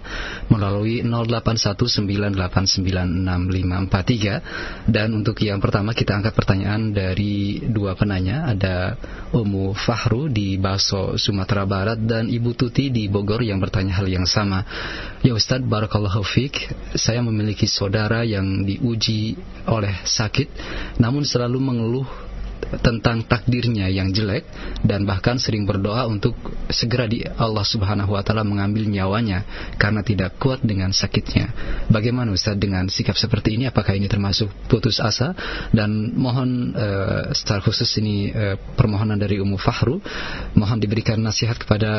B: melalui 0819896543 dan untuk yang pertama kita angkat pertanyaan dari dua penanya ada Umu Fahru di Baso, Sumatera Barat dan Ibu Tuti di Bogor yang bertanya hal yang sama. Ya Ustadz, Barakallahu Fik, saya memiliki saudara yang diuji oleh sakit, namun selalu mengeluh tentang takdirnya yang jelek dan bahkan sering berdoa untuk segera di Allah Subhanahu wa taala mengambil nyawanya karena tidak kuat dengan sakitnya. Bagaimana Ustaz dengan sikap seperti ini apakah ini termasuk putus asa dan mohon uh, secara khusus ini uh, permohonan dari Ummu Fahru mohon diberikan nasihat kepada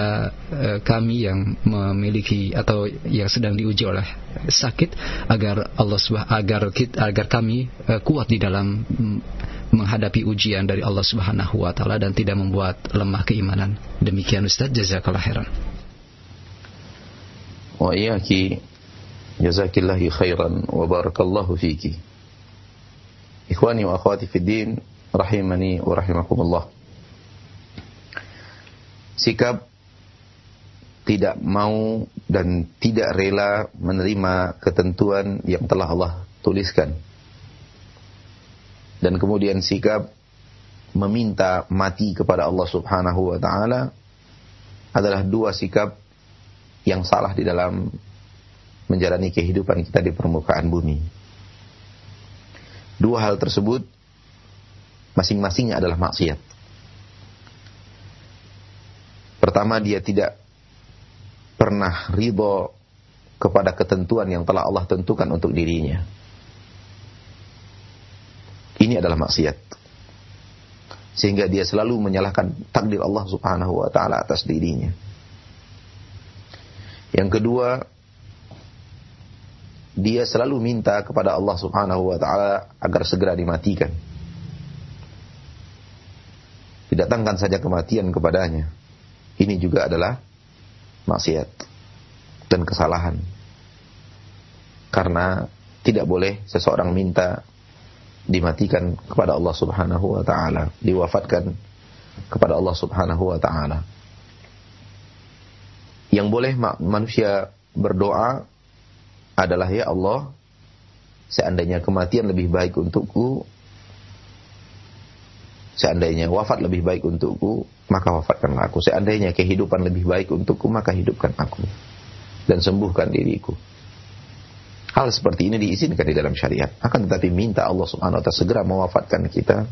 B: uh, kami yang memiliki atau yang sedang diuji oleh sakit agar Allah agar kita, agar kami uh, kuat di dalam mm, menghadapi ujian dari Allah Subhanahu wa taala dan tidak membuat lemah keimanan. Demikian Ustaz, jazakallahu khairan.
A: Wa iyyaki jazakillahi khairan wa barakallahu fiki. Ikhwani wa akhwati fid din, rahimani wa rahimakumullah. Sikap tidak mau dan tidak rela menerima ketentuan yang telah Allah tuliskan dan kemudian sikap meminta mati kepada Allah Subhanahu wa taala adalah dua sikap yang salah di dalam menjalani kehidupan kita di permukaan bumi. Dua hal tersebut masing-masingnya adalah maksiat. Pertama, dia tidak pernah ridho kepada ketentuan yang telah Allah tentukan untuk dirinya. Ini adalah maksiat. Sehingga dia selalu menyalahkan takdir Allah Subhanahu wa taala atas dirinya. Yang kedua, dia selalu minta kepada Allah Subhanahu wa taala agar segera dimatikan. Didatangkan saja kematian kepadanya. Ini juga adalah maksiat dan kesalahan. Karena tidak boleh seseorang minta dimatikan kepada Allah Subhanahu wa taala, diwafatkan kepada Allah Subhanahu wa taala. Yang boleh manusia berdoa adalah ya Allah, seandainya kematian lebih baik untukku, seandainya wafat lebih baik untukku, maka wafatkanlah aku. Seandainya kehidupan lebih baik untukku, maka hidupkan aku dan sembuhkan diriku. Hal seperti ini diizinkan di dalam syariat. Akan tetapi minta Allah Subhanahu wa taala segera mewafatkan kita,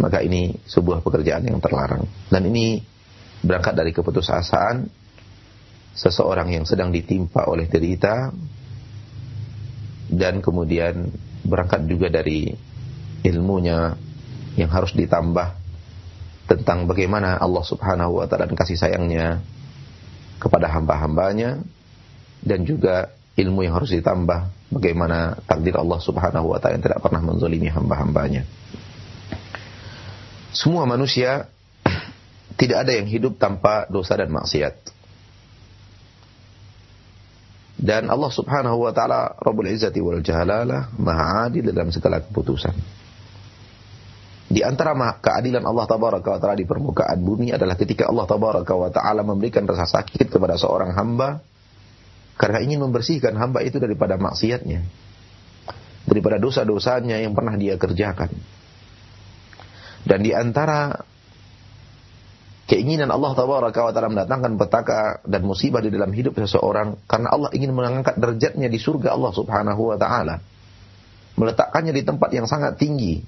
A: maka ini sebuah pekerjaan yang terlarang. Dan ini berangkat dari keputusasaan seseorang yang sedang ditimpa oleh derita dan kemudian berangkat juga dari ilmunya yang harus ditambah tentang bagaimana Allah Subhanahu wa taala dan kasih sayangnya kepada hamba-hambanya dan juga ilmu yang harus ditambah bagaimana takdir Allah Subhanahu wa taala yang tidak pernah menzalimi hamba-hambanya. Semua manusia tidak ada yang hidup tanpa dosa dan maksiat. Dan Allah Subhanahu wa taala Rabbul Izzati wal Jalalah Maha Adil dalam segala keputusan. Di antara keadilan Allah Tabaraka wa taala di permukaan bumi adalah ketika Allah Tabaraka wa taala memberikan rasa sakit kepada seorang hamba karena ingin membersihkan hamba itu daripada maksiatnya. Daripada dosa-dosanya yang pernah dia kerjakan. Dan di antara keinginan Allah Tabaraka wa taala mendatangkan petaka dan musibah di dalam hidup seseorang karena Allah ingin mengangkat derajatnya di surga Allah Subhanahu wa taala. Meletakkannya di tempat yang sangat tinggi.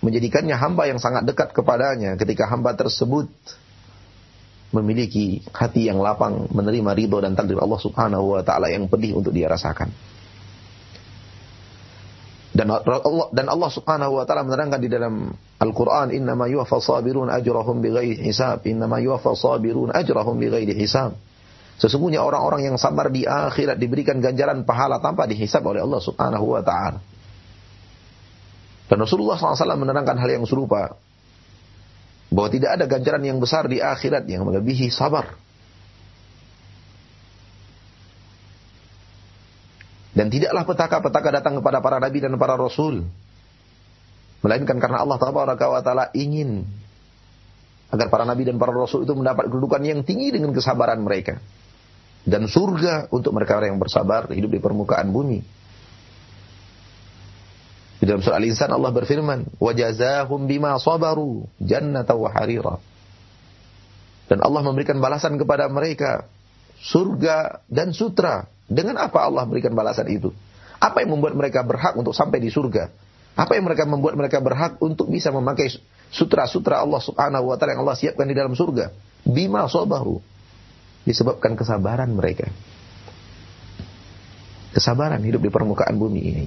A: Menjadikannya hamba yang sangat dekat kepadanya ketika hamba tersebut memiliki hati yang lapang menerima ridho dan takdir Allah Subhanahu wa taala yang pedih untuk dia rasakan. Dan Allah dan Allah Subhanahu wa taala menerangkan di dalam Al-Qur'an innama yuwaffas sabirun ajrahum bighairi hisab innama yuwaffas sabirun ajrahum bighairi hisab. Sesungguhnya orang-orang yang sabar di akhirat diberikan ganjaran pahala tanpa dihisab oleh Allah Subhanahu wa taala. Dan Rasulullah SAW menerangkan hal yang serupa bahwa tidak ada ganjaran yang besar di akhirat yang melebihi sabar. Dan tidaklah petaka-petaka datang kepada para nabi dan para rasul. Melainkan karena Allah Taala ingin agar para nabi dan para rasul itu mendapat kedudukan yang tinggi dengan kesabaran mereka. Dan surga untuk mereka yang bersabar hidup di permukaan bumi. Di dalam surah Al-Insan Allah berfirman, "Wajazahum bima sabaru jannata wa harira." Dan Allah memberikan balasan kepada mereka surga dan sutra. Dengan apa Allah berikan balasan itu? Apa yang membuat mereka berhak untuk sampai di surga? Apa yang mereka membuat mereka berhak untuk bisa memakai sutra-sutra Allah Subhanahu wa taala yang Allah siapkan di dalam surga? Bima sabaru. Disebabkan kesabaran mereka. Kesabaran hidup di permukaan bumi ini.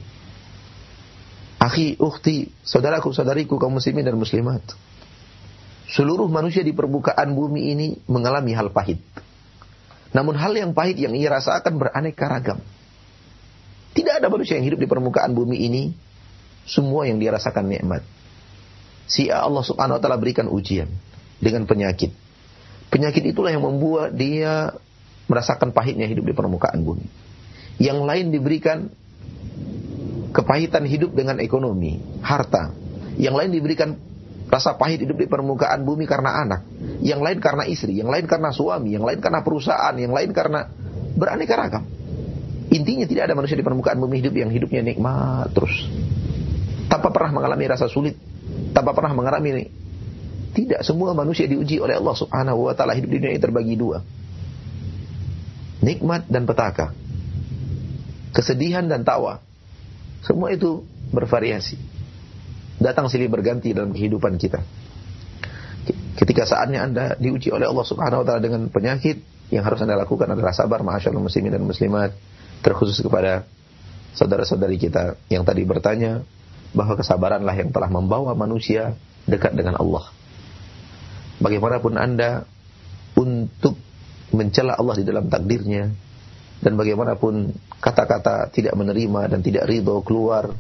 A: Akhi, ukhti, saudaraku, saudariku, kaum muslimin dan muslimat. Seluruh manusia di permukaan bumi ini mengalami hal pahit. Namun hal yang pahit yang ia rasakan beraneka ragam. Tidak ada manusia yang hidup di permukaan bumi ini semua yang dia rasakan nikmat. Si Allah Subhanahu wa taala berikan ujian dengan penyakit. Penyakit itulah yang membuat dia merasakan pahitnya hidup di permukaan bumi. Yang lain diberikan kepahitan hidup dengan ekonomi, harta. Yang lain diberikan rasa pahit hidup di permukaan bumi karena anak. Yang lain karena istri, yang lain karena suami, yang lain karena perusahaan, yang lain karena beraneka ragam. Intinya tidak ada manusia di permukaan bumi hidup yang hidupnya nikmat terus. Tanpa pernah mengalami rasa sulit, tanpa pernah mengalami tidak semua manusia diuji oleh Allah Subhanahu wa taala hidup di dunia ini terbagi dua. Nikmat dan petaka. kesedihan dan tawa. Semua itu bervariasi. Datang silih berganti dalam kehidupan kita. Ketika saatnya Anda diuji oleh Allah Subhanahu wa taala dengan penyakit, yang harus Anda lakukan adalah sabar ma'asyarul muslimin dan muslimat, terkhusus kepada saudara-saudari kita yang tadi bertanya bahwa kesabaranlah yang telah membawa manusia dekat dengan Allah. Bagaimanapun Anda untuk mencela Allah di dalam takdirnya dan bagaimanapun kata-kata tidak menerima dan tidak ridho keluar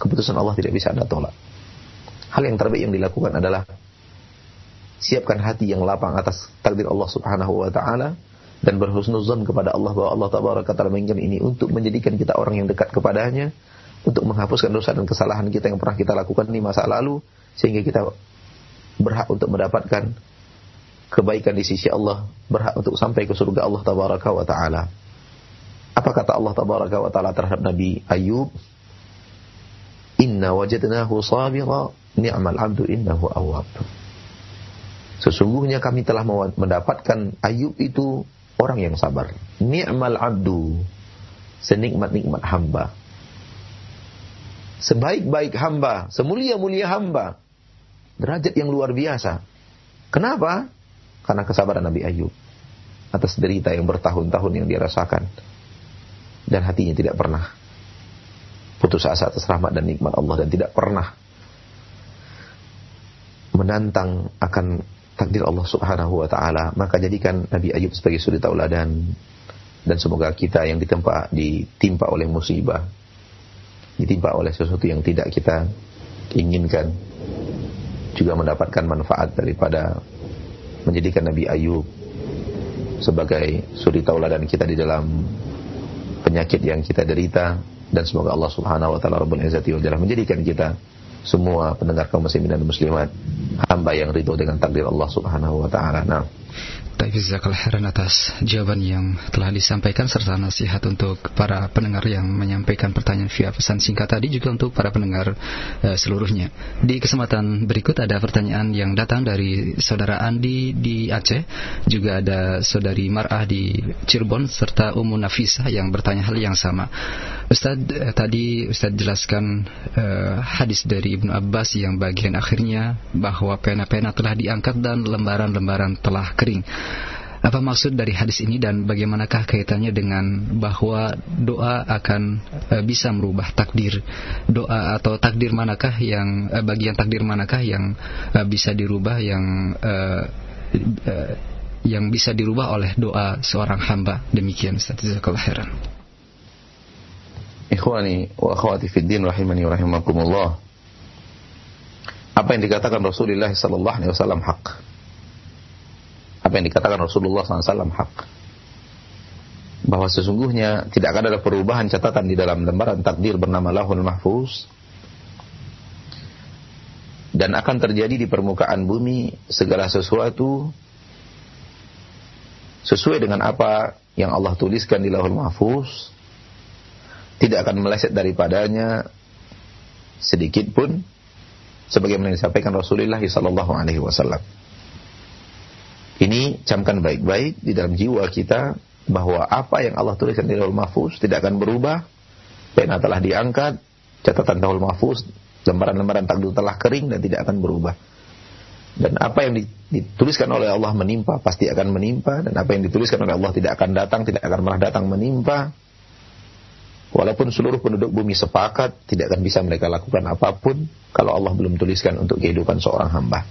A: keputusan Allah tidak bisa Anda tolak. Hal yang terbaik yang dilakukan adalah siapkan hati yang lapang atas takdir Allah Subhanahu wa taala dan berhusnuzon kepada Allah bahwa Allah tabaraka taala menginginkan ini untuk menjadikan kita orang yang dekat kepadanya, untuk menghapuskan dosa dan kesalahan kita yang pernah kita lakukan di masa lalu sehingga kita berhak untuk mendapatkan kebaikan di sisi Allah, berhak untuk sampai ke surga Allah taala. Apa kata Allah tabaraka wa taala terhadap Nabi Ayub? Inna wajadnahu sabira ni'mal 'abdu innahu awwab. Sesungguhnya kami telah mendapatkan Ayub itu orang yang sabar. Ni'mal 'abdu. Senikmat-nikmat hamba. Sebaik-baik hamba, semulia-mulia hamba. Derajat yang luar biasa. Kenapa? Karena kesabaran Nabi Ayub atas derita yang bertahun-tahun yang dia rasakan dan hatinya tidak pernah putus asa atas rahmat dan nikmat Allah dan tidak pernah menantang akan takdir Allah Subhanahu wa taala. Maka jadikan Nabi Ayub sebagai suri tauladan. Dan semoga kita yang ditempa ditimpa oleh musibah ditimpa oleh sesuatu yang tidak kita inginkan juga mendapatkan manfaat daripada menjadikan Nabi Ayub sebagai suri tauladan kita di dalam penyakit yang kita derita dan semoga Allah Subhanahu wa taala Rabbul Izzati wal menjadikan kita semua pendengar kaum muslimin dan muslimat hamba yang ridho dengan takdir Allah Subhanahu wa taala. Nah.
B: Baik, jazakallah khairan atas jawaban yang telah disampaikan serta nasihat untuk para pendengar yang menyampaikan pertanyaan via pesan singkat tadi juga untuk para pendengar uh, seluruhnya. Di kesempatan berikut ada pertanyaan yang datang dari saudara Andi di Aceh, juga ada saudari Mar'ah di Cirebon serta Umu Nafisah yang bertanya hal yang sama. Ustaz uh, tadi Ustaz jelaskan uh, hadis dari Ibnu Abbas yang bagian akhirnya bahwa pena-pena telah diangkat dan lembaran-lembaran telah kering. Apa maksud dari hadis ini dan bagaimanakah kaitannya dengan bahwa doa akan e, bisa merubah takdir? Doa atau takdir manakah yang e, bagian takdir manakah yang e, bisa dirubah yang yang bisa dirubah oleh doa seorang hamba? Demikian Ustaz khairan.
A: Ikhwani wa akhwati fid din rahimani rahimakumullah. Apa yang dikatakan Rasulullah sallallahu alaihi wasallam hak apa yang dikatakan Rasulullah SAW hak. Bahwa sesungguhnya tidak akan ada perubahan catatan di dalam lembaran takdir bernama Lahul Mahfuz. Dan akan terjadi di permukaan bumi segala sesuatu sesuai dengan apa yang Allah tuliskan di Lahul Mahfuz. Tidak akan meleset daripadanya sedikit pun sebagaimana disampaikan Rasulullah sallallahu alaihi wasallam. Camkan baik-baik di dalam jiwa kita bahwa apa yang Allah tuliskan di Lauhul Mahfuz tidak akan berubah. Pena telah diangkat, catatan Lauhul Mahfuz, lembaran-lembaran takdir telah kering dan tidak akan berubah. Dan apa yang dituliskan oleh Allah menimpa pasti akan menimpa dan apa yang dituliskan oleh Allah tidak akan datang, tidak akan pernah datang menimpa. Walaupun seluruh penduduk bumi sepakat, tidak akan bisa mereka lakukan apa pun kalau Allah belum tuliskan untuk kehidupan seorang hamba.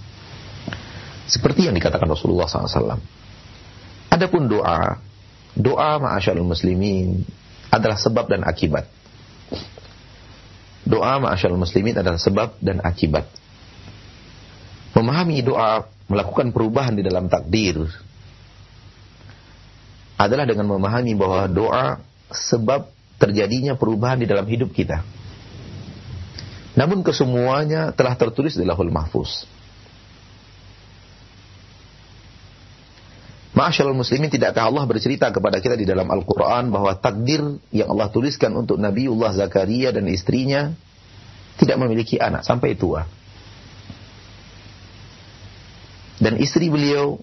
A: Seperti yang dikatakan Rasulullah SAW. Adapun doa, doa ma'asyarul muslimin adalah sebab dan akibat. Doa ma'asyarul muslimin adalah sebab dan akibat. Memahami doa, melakukan perubahan di dalam takdir, adalah dengan memahami bahwa doa sebab terjadinya perubahan di dalam hidup kita. Namun kesemuanya telah tertulis di lahul mahfuz. Masyaallah muslimin tidakkah Allah bercerita kepada kita di dalam Al-Quran bahwa takdir yang Allah tuliskan untuk Nabiullah Zakaria dan istrinya tidak memiliki anak sampai tua. Dan istri beliau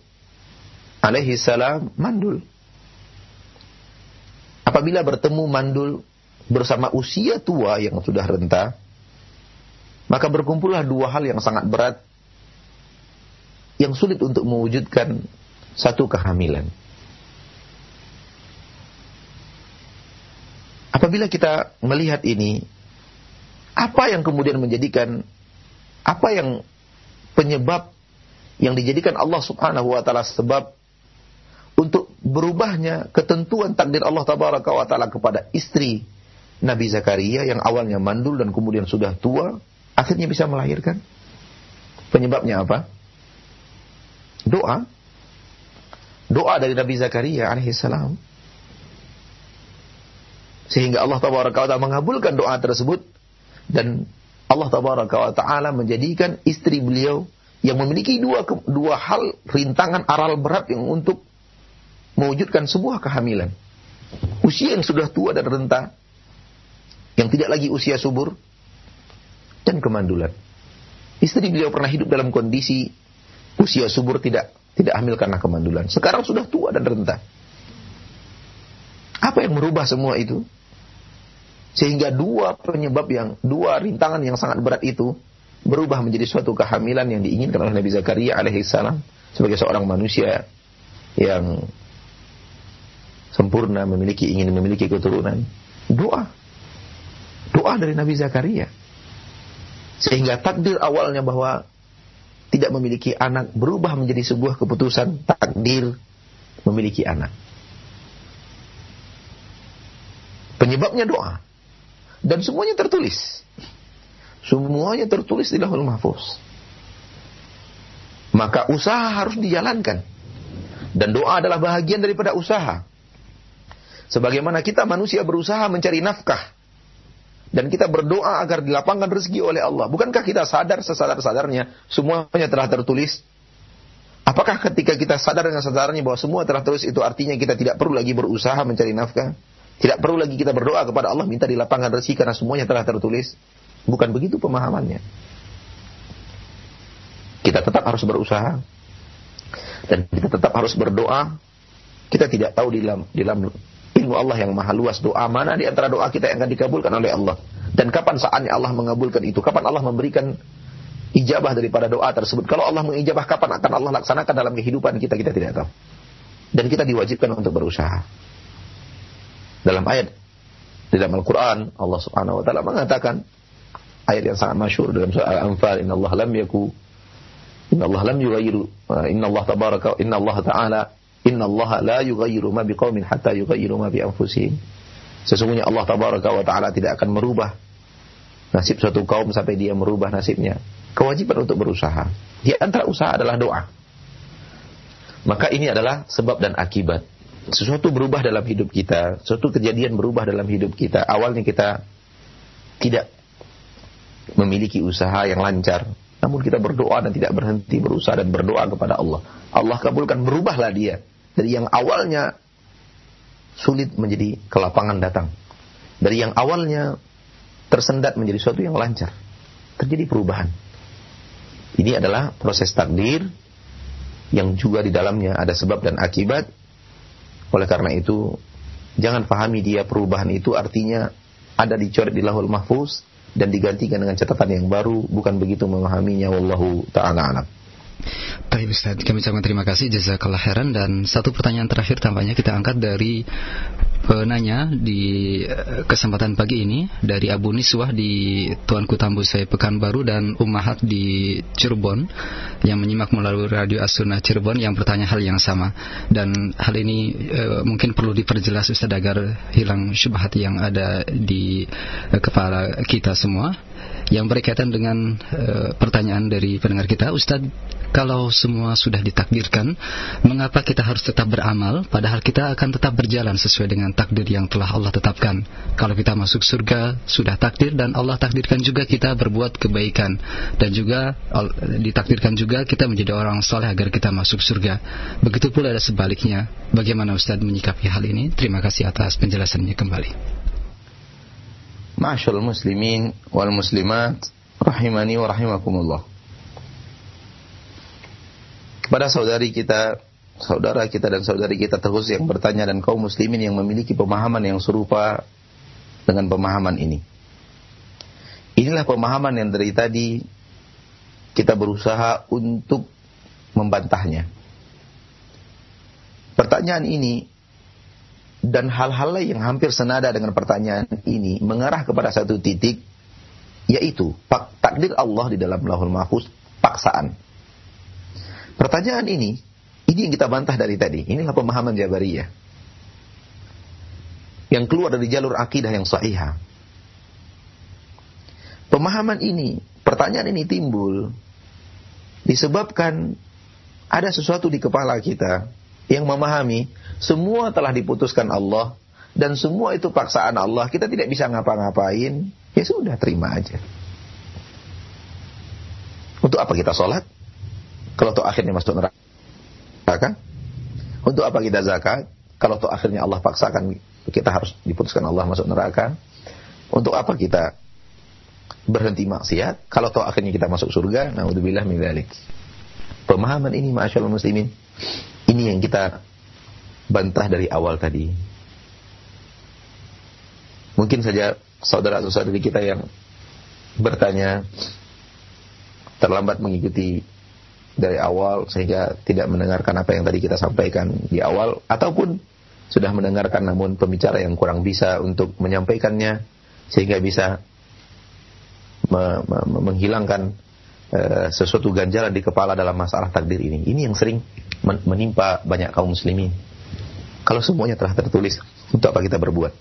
A: alaihi salam mandul. Apa apabila bertemu mandul bersama usia tua yang sudah renta, maka berkumpullah dua hal yang sangat berat yang sulit untuk mewujudkan satu kehamilan. Apabila kita melihat ini, apa yang kemudian menjadikan apa yang penyebab yang dijadikan Allah Subhanahu wa taala sebab untuk berubahnya ketentuan takdir Allah tabaraka wa taala kepada istri Nabi Zakaria yang awalnya mandul dan kemudian sudah tua, akhirnya bisa melahirkan. Penyebabnya apa? Doa. Doa dari Nabi Zakaria alaihissalam. Sehingga Allah tabaraka wa taala mengabulkan doa tersebut dan Allah taala menjadikan istri beliau yang memiliki dua dua hal rintangan aral berat yang untuk mewujudkan sebuah kehamilan. Usia yang sudah tua dan renta, yang tidak lagi usia subur, dan kemandulan. Istri beliau pernah hidup dalam kondisi usia subur tidak tidak hamil karena kemandulan. Sekarang sudah tua dan renta. Apa yang merubah semua itu? Sehingga dua penyebab yang, dua rintangan yang sangat berat itu berubah menjadi suatu kehamilan yang diinginkan oleh Nabi Zakaria alaihissalam sebagai seorang manusia yang sempurna, memiliki ingin memiliki keturunan. Doa. Doa dari Nabi Zakaria. Sehingga takdir awalnya bahwa tidak memiliki anak berubah menjadi sebuah keputusan takdir memiliki anak. Penyebabnya doa. Dan semuanya tertulis. Semuanya tertulis di lahul mahfuz. Maka usaha harus dijalankan. Dan doa adalah bahagian daripada usaha. Sebagaimana kita manusia berusaha mencari nafkah. Dan kita berdoa agar dilapangkan rezeki oleh Allah. Bukankah kita sadar sesadar-sadarnya semuanya telah tertulis? Apakah ketika kita sadar dengan sadarnya bahwa semua telah tertulis itu artinya kita tidak perlu lagi berusaha mencari nafkah? Tidak perlu lagi kita berdoa kepada Allah minta dilapangkan rezeki karena semuanya telah tertulis? Bukan begitu pemahamannya. Kita tetap harus berusaha dan kita tetap harus berdoa. Kita tidak tahu di dalam, di dalam ilmu Allah yang maha luas. Doa mana di antara doa kita yang akan dikabulkan oleh Allah? Dan kapan saatnya Allah mengabulkan itu? Kapan Allah memberikan ijabah daripada doa tersebut? Kalau Allah mengijabah kapan akan Allah laksanakan dalam kehidupan kita? Kita tidak tahu. Dan kita diwajibkan untuk berusaha. Dalam ayat di dalam Al-Quran Allah subhanahu wa ta'ala mengatakan ayat yang sangat masyur dalam surah Al-Anfal inna Allah lam yaku inna Allah lam yughayyiru inna Allah tabaraka inna Allah ta'ala Inna Allah la yughayyiru ma biqaumin hatta yughayyiru ma bi anfusihim. Sesungguhnya Allah tabaraka wa taala tidak akan merubah nasib suatu kaum sampai dia merubah nasibnya. Kewajiban untuk berusaha. Di antara usaha adalah doa. Maka ini adalah sebab dan akibat. Sesuatu berubah dalam hidup kita, sesuatu kejadian berubah dalam hidup kita. Awalnya kita tidak memiliki usaha yang lancar, namun kita berdoa dan tidak berhenti berusaha dan berdoa kepada Allah. Allah kabulkan, berubahlah dia dari yang awalnya sulit menjadi kelapangan datang. Dari yang awalnya tersendat menjadi suatu yang lancar. Terjadi perubahan. Ini adalah proses takdir yang juga di dalamnya ada sebab dan akibat. Oleh karena itu, jangan pahami dia perubahan itu artinya ada dicoret di lahul mahfuz dan digantikan dengan catatan yang baru. Bukan begitu memahaminya. Wallahu ta'ala alam.
B: Baik Ustaz, kami ucapkan terima kasih. Jazakallah heran dan satu pertanyaan terakhir tampaknya kita angkat dari penanya di eh, kesempatan pagi ini dari Abu Niswah di Tuanku saya Pekanbaru dan Ummahat di Cirebon yang menyimak melalui radio Asuna Cirebon yang bertanya hal yang sama. Dan hal ini e, mungkin perlu diperjelas Ustaz agar hilang syubhat yang ada di e, kepala kita semua. Yang berkaitan dengan e, pertanyaan dari pendengar kita, Ustadz, kalau semua sudah ditakdirkan, mengapa kita harus tetap beramal, padahal kita akan tetap berjalan sesuai dengan takdir yang telah Allah tetapkan? Kalau kita masuk surga, sudah takdir dan Allah takdirkan juga kita berbuat kebaikan dan juga ditakdirkan juga kita menjadi orang soleh agar kita masuk surga. Begitu pula ada sebaliknya. Bagaimana Ustadz menyikapi hal ini? Terima kasih atas penjelasannya kembali.
A: Ma'asyal muslimin wal muslimat rahimani wa rahimakumullah. Kepada saudari kita saudara kita dan saudari kita terus yang bertanya dan kaum muslimin yang memiliki pemahaman yang serupa dengan pemahaman ini. Inilah pemahaman yang dari tadi kita berusaha untuk membantahnya. Pertanyaan ini dan hal-hal lain yang hampir senada dengan pertanyaan ini mengarah kepada satu titik yaitu takdir Allah di dalam Lahul Mahfuz paksaan. Pertanyaan ini ini yang kita bantah dari tadi. Inilah pemahaman Jabariyah. Yang keluar dari jalur akidah yang sahih. Pemahaman ini, pertanyaan ini timbul disebabkan ada sesuatu di kepala kita yang memahami semua telah diputuskan Allah dan semua itu paksaan Allah. Kita tidak bisa ngapa-ngapain. Ya sudah, terima aja. Untuk apa kita sholat? Kalau tuh akhirnya masuk neraka? Untuk apa kita zakat? Kalau tuh akhirnya Allah paksakan kita harus diputuskan Allah masuk neraka. Untuk apa kita berhenti maksiat? Kalau tuh akhirnya kita masuk surga, naudzubillah min dzalik. Pemahaman ini masyaallah muslimin. Ini yang kita bantah dari awal tadi. Mungkin saja saudara-saudari kita yang bertanya terlambat mengikuti dari awal sehingga tidak mendengarkan apa yang tadi kita sampaikan di awal ataupun sudah mendengarkan namun pembicara yang kurang bisa untuk menyampaikannya sehingga bisa me me menghilangkan uh, sesuatu ganjalan di kepala dalam masalah takdir ini. Ini yang sering men menimpa banyak kaum muslimin. Kalau semuanya telah tertulis, untuk apa kita berbuat?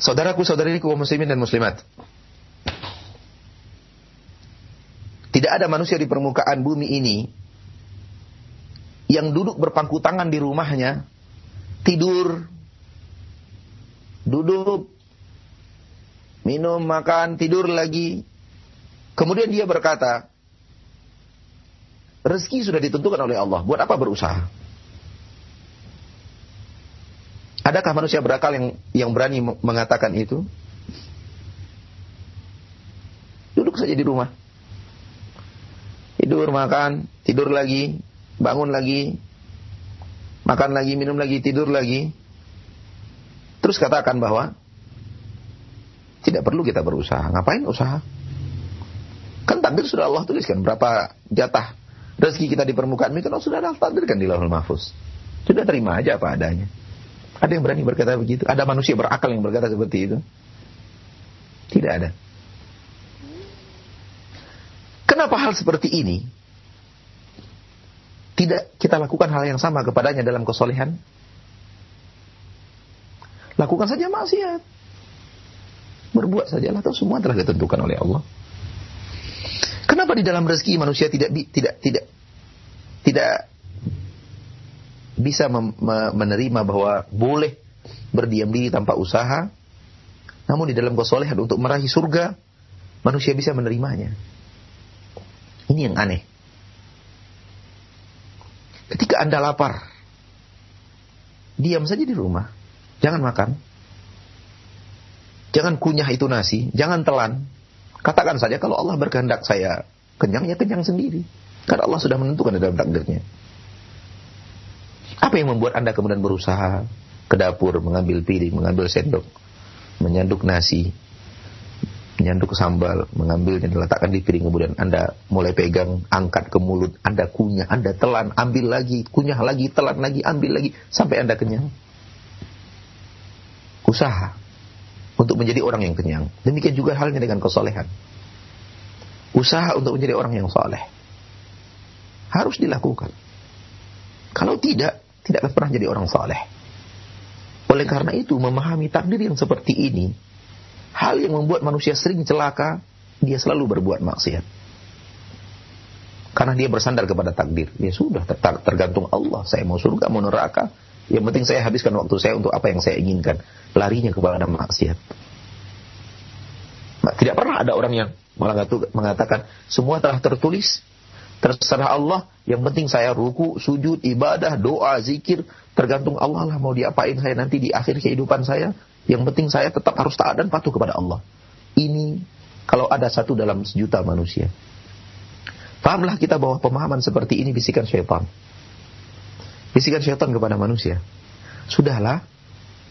A: Saudaraku, saudariku muslimin dan muslimat. Tidak ada manusia di permukaan bumi ini yang duduk berpangku tangan di rumahnya, tidur, duduk, minum, makan, tidur lagi. Kemudian dia berkata, rezeki sudah ditentukan oleh Allah, buat apa berusaha? Adakah manusia berakal yang yang berani mengatakan itu? Duduk saja di rumah tidur, makan, tidur lagi, bangun lagi, makan lagi, minum lagi, tidur lagi. Terus katakan bahwa tidak perlu kita berusaha. Ngapain usaha? Kan takdir sudah Allah tuliskan berapa jatah rezeki kita di permukaan ini kan sudah Allah takdirkan di Lauhul Mahfuz. Sudah terima aja apa adanya. Ada yang berani berkata begitu? Ada manusia berakal yang berkata seperti itu? Tidak ada. Kenapa hal seperti ini tidak kita lakukan hal yang sama kepadanya dalam kesolehan? Lakukan saja maksiat. Berbuat sajalah atau semua telah ditentukan oleh Allah. Kenapa di dalam rezeki manusia tidak tidak tidak tidak bisa menerima bahwa boleh berdiam diri tanpa usaha, namun di dalam kesolehan untuk meraih surga manusia bisa menerimanya. Ini yang aneh. Ketika Anda lapar, diam saja di rumah. Jangan makan. Jangan kunyah itu nasi, jangan telan. Katakan saja kalau Allah berkehendak saya kenyang, ya kenyang sendiri. Karena Allah sudah menentukan dalam takdirnya. Apa yang membuat Anda kemudian berusaha ke dapur, mengambil piring, mengambil sendok, menyanduk nasi, menyanduk sambal, mengambilnya diletakkan di piring kemudian Anda mulai pegang, angkat ke mulut, Anda kunyah, Anda telan, ambil lagi, kunyah lagi, telan lagi, ambil lagi sampai Anda kenyang. Usaha untuk menjadi orang yang kenyang. Demikian juga halnya dengan kesolehan. Usaha untuk menjadi orang yang soleh. Harus dilakukan. Kalau tidak, tidak akan pernah jadi orang soleh. Oleh karena itu, memahami takdir yang seperti ini hal yang membuat manusia sering celaka, dia selalu berbuat maksiat. Karena dia bersandar kepada takdir. Ya sudah, tergantung Allah. Saya mau surga, mau neraka. Yang penting saya habiskan waktu saya untuk apa yang saya inginkan. Larinya kepada maksiat. Tidak pernah ada orang yang mengatakan, semua telah tertulis, terserah Allah, yang penting saya ruku, sujud, ibadah, doa, zikir, tergantung Allah lah mau diapain saya nanti di akhir kehidupan saya, yang penting saya tetap harus taat dan patuh kepada Allah. Ini kalau ada satu dalam sejuta manusia. Pahamlah kita bahwa pemahaman seperti ini bisikan syaitan. Bisikan syaitan kepada manusia. Sudahlah,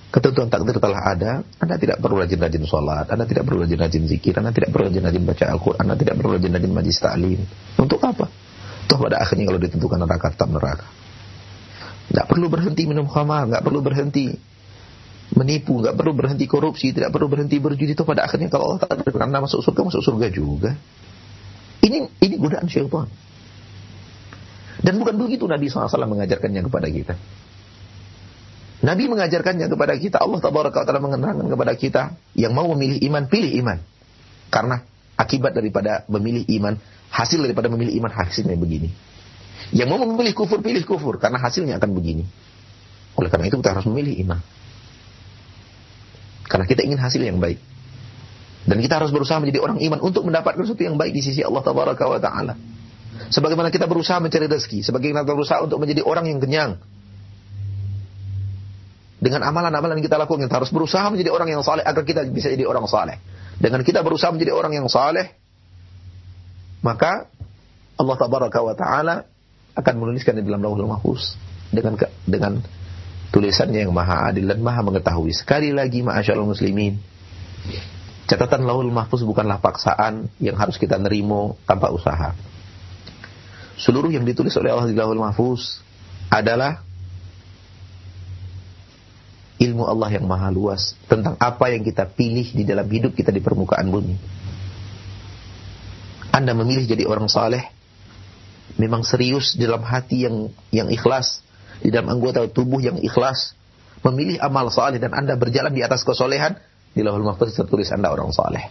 A: ketentuan takdir telah ada, Anda tidak perlu rajin-rajin sholat, Anda tidak perlu rajin-rajin zikir, Anda tidak perlu rajin-rajin baca Al-Quran, Anda tidak perlu rajin-rajin majlis ta'lim. Untuk apa? Toh pada akhirnya kalau ditentukan neraka, tetap neraka. Tidak perlu berhenti minum khamar, nggak perlu berhenti menipu, nggak perlu berhenti korupsi, tidak perlu berhenti berjudi. Toh pada akhirnya kalau Allah takdirkan Anda masuk surga, masuk surga juga. Ini ini godaan syaitan. Dan bukan begitu Nabi SAW mengajarkannya kepada kita. Nabi mengajarkannya kepada kita, Allah Taala mengenangkan kepada kita, yang mau memilih iman, pilih iman. Karena akibat daripada memilih iman, hasil daripada memilih iman, hasilnya begini. Yang mau memilih kufur, pilih kufur, karena hasilnya akan begini. Oleh karena itu kita harus memilih iman. Karena kita ingin hasil yang baik. Dan kita harus berusaha menjadi orang iman untuk mendapatkan sesuatu yang baik di sisi Allah Taala. Sebagaimana kita berusaha mencari rezeki, sebagaimana kita berusaha untuk menjadi orang yang kenyang. Dengan amalan-amalan yang kita lakukan, kita harus berusaha menjadi orang yang saleh agar kita bisa jadi orang saleh. Dengan kita berusaha menjadi orang yang saleh, maka Allah taala akan menuliskan di dalam Lauhul Mahfuz dengan dengan tulisannya yang maha adil dan maha mengetahui. Sekali lagi ma'asyarul muslimin, catatan Lauhul Mahfuz bukanlah paksaan yang harus kita nerimo tanpa usaha seluruh yang ditulis oleh Allah di Lauhul Mahfuz adalah ilmu Allah yang maha luas tentang apa yang kita pilih di dalam hidup kita di permukaan bumi. Anda memilih jadi orang saleh, memang serius dalam hati yang yang ikhlas, di dalam anggota tubuh yang ikhlas, memilih amal saleh dan Anda berjalan di atas kesolehan, di Lauhul Mahfuz tertulis Anda orang saleh.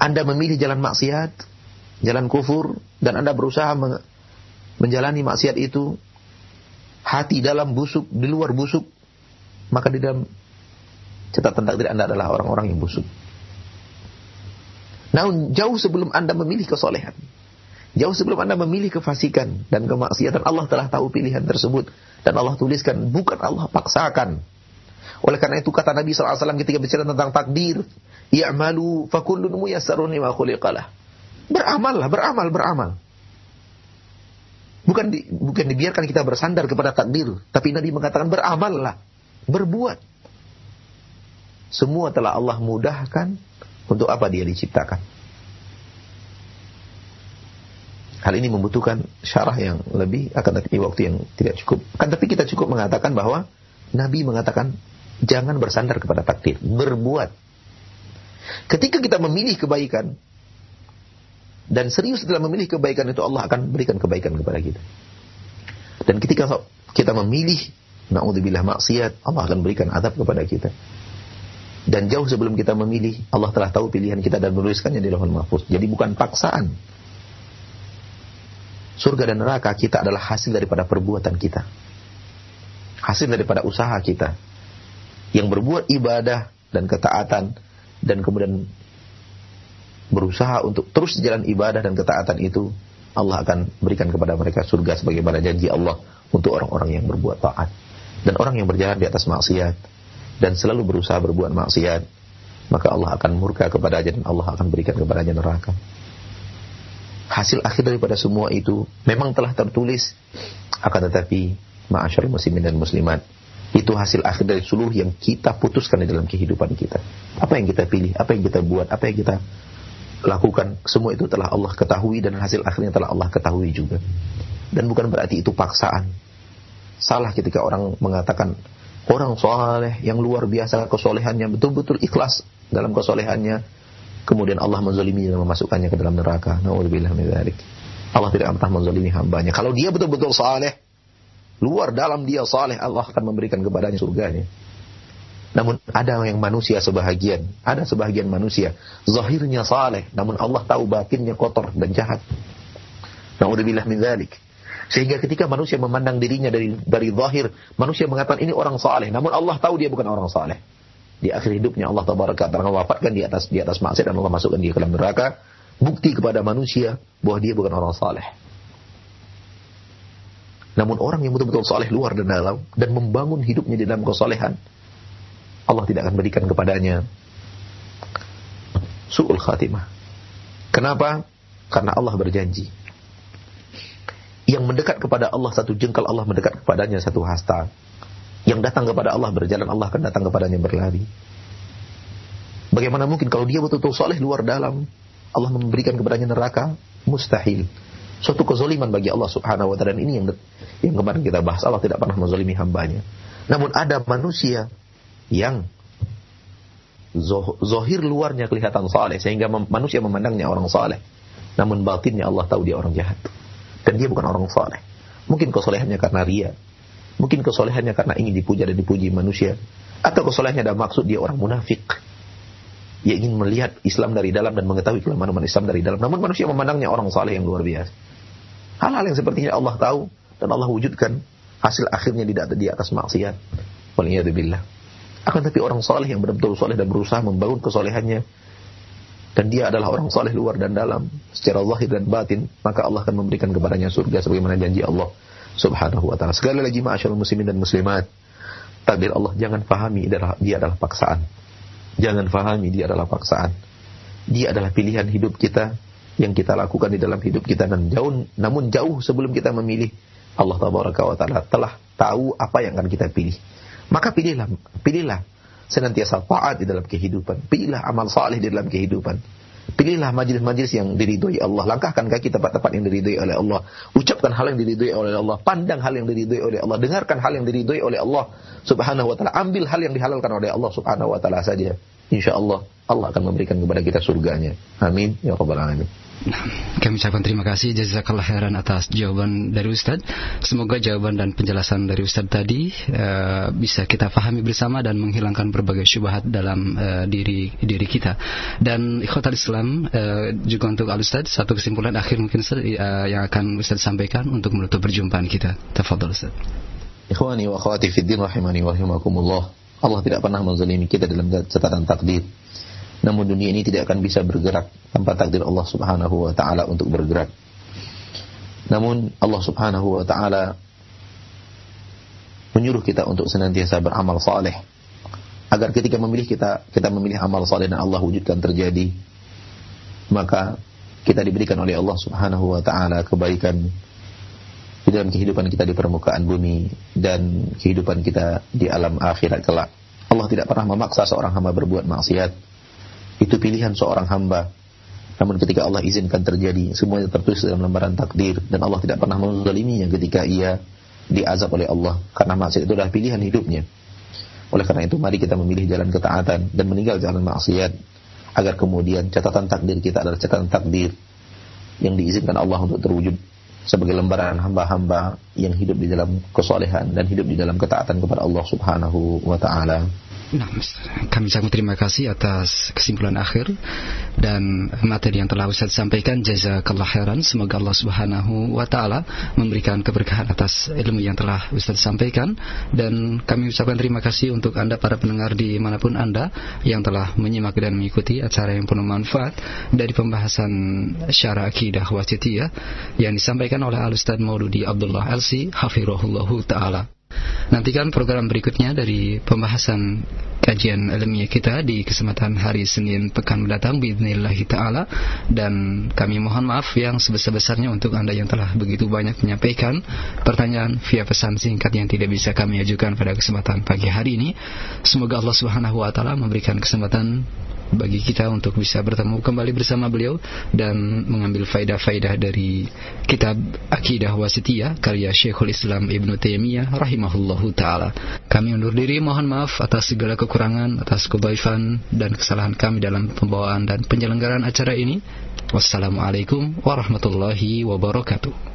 A: Anda memilih jalan maksiat, jalan kufur, dan Anda berusaha menjalani maksiat itu, hati dalam busuk, di luar busuk, maka di dalam catatan takdir Anda adalah orang-orang yang busuk. Namun jauh sebelum Anda memilih kesolehan, jauh sebelum Anda memilih kefasikan dan kemaksiatan, Allah telah tahu pilihan tersebut. Dan Allah tuliskan, bukan Allah paksakan. Oleh karena itu kata Nabi SAW ketika bicara tentang takdir, Ya'malu fakullun muyassarun lima khuliqalah. Beramallah, beramal, beramal. Bukan di, bukan dibiarkan kita bersandar kepada takdir, tapi Nabi mengatakan beramallah, berbuat. Semua telah Allah mudahkan untuk apa dia diciptakan. Hal ini membutuhkan syarah yang lebih akan tapi waktu yang tidak cukup. Kan tapi kita cukup mengatakan bahwa Nabi mengatakan jangan bersandar kepada takdir, berbuat. Ketika kita memilih kebaikan dan serius dalam memilih kebaikan itu Allah akan berikan kebaikan kepada kita. Dan ketika kita memilih naudzubillah maksiat, Allah akan berikan adab kepada kita. Dan jauh sebelum kita memilih, Allah telah tahu pilihan kita dan menuliskannya di Lauhul Mahfuz. Jadi bukan paksaan. Surga dan neraka kita adalah hasil daripada perbuatan kita. Hasil daripada usaha kita. Yang berbuat ibadah dan ketaatan dan kemudian berusaha untuk terus jalan ibadah dan ketaatan itu, Allah akan berikan kepada mereka surga sebagaimana janji Allah untuk orang-orang yang berbuat taat. Dan orang yang berjalan di atas maksiat dan selalu berusaha berbuat maksiat, maka Allah akan murka kepadanya dan Allah akan berikan kepadanya neraka. Hasil akhir daripada semua itu memang telah tertulis, akan tetapi ma'asyar muslimin dan muslimat, itu hasil akhir dari seluruh yang kita putuskan di dalam kehidupan kita. Apa yang kita pilih, apa yang kita buat, apa yang kita lakukan, semua itu telah Allah ketahui dan hasil akhirnya telah Allah ketahui juga. Dan bukan berarti itu paksaan. Salah ketika orang mengatakan orang soleh yang luar biasa kesolehannya betul-betul ikhlas dalam kesolehannya kemudian Allah menzalimi dan memasukkannya ke dalam neraka. Nauzubillah min Allah tidak pernah menzalimi hambanya. Kalau dia betul-betul saleh, luar dalam dia saleh, Allah akan memberikan kepadanya surganya. Namun ada yang manusia sebahagian, ada sebahagian manusia zahirnya saleh, namun Allah tahu batinnya kotor dan jahat. Nauzubillah min dzalik. Sehingga ketika manusia memandang dirinya dari dari zahir, manusia mengatakan ini orang saleh, namun Allah tahu dia bukan orang saleh. Di akhir hidupnya Allah tabaraka taala wafatkan di atas di atas maksiat dan Allah masukkan dia ke dalam neraka, bukti kepada manusia bahwa dia bukan orang saleh. Namun orang yang betul-betul soleh luar dan dalam dan membangun hidupnya di dalam kesolehan, Allah tidak akan berikan kepadanya su'ul khatimah. Kenapa? Karena Allah berjanji. Yang mendekat kepada Allah satu jengkal, Allah mendekat kepadanya satu hasta. Yang datang kepada Allah berjalan, Allah akan datang kepadanya berlari. Bagaimana mungkin kalau dia betul-betul soleh luar dalam, Allah memberikan kepadanya neraka? Mustahil. Suatu kezoliman bagi Allah subhanahu wa ta'ala. Dan ini yang, yang kemarin kita bahas. Allah tidak pernah menzolimi hambanya. Namun ada manusia yang zohir luarnya kelihatan saleh sehingga manusia memandangnya orang saleh. Namun batinnya Allah tahu dia orang jahat. Dan dia bukan orang saleh. Mungkin kesolehannya karena ria. Mungkin kesolehannya karena ingin dipuja dan dipuji manusia. Atau kesolehannya ada maksud dia orang munafik. Dia ingin melihat Islam dari dalam dan mengetahui kelemahan Islam dari dalam. Namun manusia memandangnya orang saleh yang luar biasa. Hal-hal yang seperti ini Allah tahu dan Allah wujudkan hasil akhirnya tidak di atas maksiat. Waliyadzubillah. Akan tapi orang soleh yang benar-benar soleh dan berusaha membangun kesolehannya dan dia adalah orang soleh luar dan dalam secara zahir dan batin, maka Allah akan memberikan kepadanya surga sebagaimana janji Allah Subhanahu wa taala. Sekali lagi ma'asyiral muslimin dan muslimat, takdir Allah jangan fahami dia adalah paksaan. Jangan fahami dia adalah paksaan. Dia adalah pilihan hidup kita yang kita lakukan di dalam hidup kita dan jauh namun jauh sebelum kita memilih Allah tabaraka wa taala telah tahu apa yang akan kita pilih. Maka pilihlah, pilihlah senantiasa taat di dalam kehidupan. Pilihlah amal saleh di dalam kehidupan. Pilihlah majlis-majlis yang diridhoi Allah. Langkahkan kaki tempat-tempat yang diridhoi oleh Allah. Ucapkan hal yang diridhoi oleh Allah. Pandang hal yang diridhoi oleh Allah. Dengarkan hal yang diridhoi oleh Allah subhanahu wa ta'ala. Ambil hal yang dihalalkan oleh Allah subhanahu wa ta'ala saja. Insya Allah, Allah akan memberikan kepada kita surganya. Amin. Ya Rabbal Alamin.
B: Kami ucapkan terima kasih jazakallah khairan atas jawaban dari Ustaz. Semoga jawaban dan penjelasan dari Ustaz tadi uh, bisa kita pahami bersama dan menghilangkan berbagai syubhat dalam uh, diri diri kita. Dan ikhwatal Islam uh, juga untuk Al Ustaz satu kesimpulan akhir mungkin Ustaz, uh, yang akan Ustaz sampaikan untuk menutup perjumpaan kita. Tafadhol Ustaz.
A: Ikhwani wa akhwati fid din rahimani wa rahimakumullah. Allah tidak pernah menzalimi kita dalam catatan takdir. Namun dunia ini tidak akan bisa bergerak tanpa takdir Allah Subhanahu wa taala untuk bergerak. Namun Allah Subhanahu wa taala menyuruh kita untuk senantiasa beramal saleh agar ketika memilih kita kita memilih amal saleh dan Allah wujudkan terjadi maka kita diberikan oleh Allah Subhanahu wa taala kebaikan di dalam kehidupan kita di permukaan bumi dan kehidupan kita di alam akhirat kelak. Allah tidak pernah memaksa seorang hamba berbuat maksiat itu pilihan seorang hamba. Namun ketika Allah izinkan terjadi, semuanya tertulis dalam lembaran takdir dan Allah tidak pernah menzaliminya ketika ia diazab oleh Allah karena maksiat itu adalah pilihan hidupnya. Oleh karena itu mari kita memilih jalan ketaatan dan meninggal jalan maksiat agar kemudian catatan takdir kita adalah catatan takdir yang diizinkan Allah untuk terwujud sebagai lembaran hamba-hamba yang hidup di dalam kesolehan dan hidup di dalam ketaatan kepada Allah Subhanahu wa taala.
B: Nah, kami sangat terima kasih atas kesimpulan akhir dan materi yang telah Ustaz sampaikan. Jazakallah khairan. Semoga Allah Subhanahu wa taala memberikan keberkahan atas ilmu yang telah Ustaz sampaikan dan kami ucapkan terima kasih untuk Anda para pendengar di mana pun Anda yang telah menyimak dan mengikuti acara yang penuh manfaat dari pembahasan syara akidah wasitiyah yang disampaikan oleh Al Ustaz Mauludi Abdullah Elsi hafirahullahu taala. Nantikan program berikutnya dari pembahasan kajian ilmiah kita di kesempatan hari Senin pekan mendatang Bismillahirrahmanirrahim taala dan kami mohon maaf yang sebesar-besarnya untuk Anda yang telah begitu banyak menyampaikan pertanyaan via pesan singkat yang tidak bisa kami ajukan pada kesempatan pagi hari ini. Semoga Allah Subhanahu wa taala memberikan kesempatan bagi kita untuk bisa bertemu kembali bersama beliau dan mengambil faidah-faidah dari kitab Akidah Wasitiyah karya Syekhul Islam Ibn Taimiyah rahimahullahu taala. Kami undur diri mohon maaf atas segala kekurangan, atas kebaifan dan kesalahan kami dalam pembawaan dan penyelenggaraan acara ini. Wassalamualaikum warahmatullahi wabarakatuh.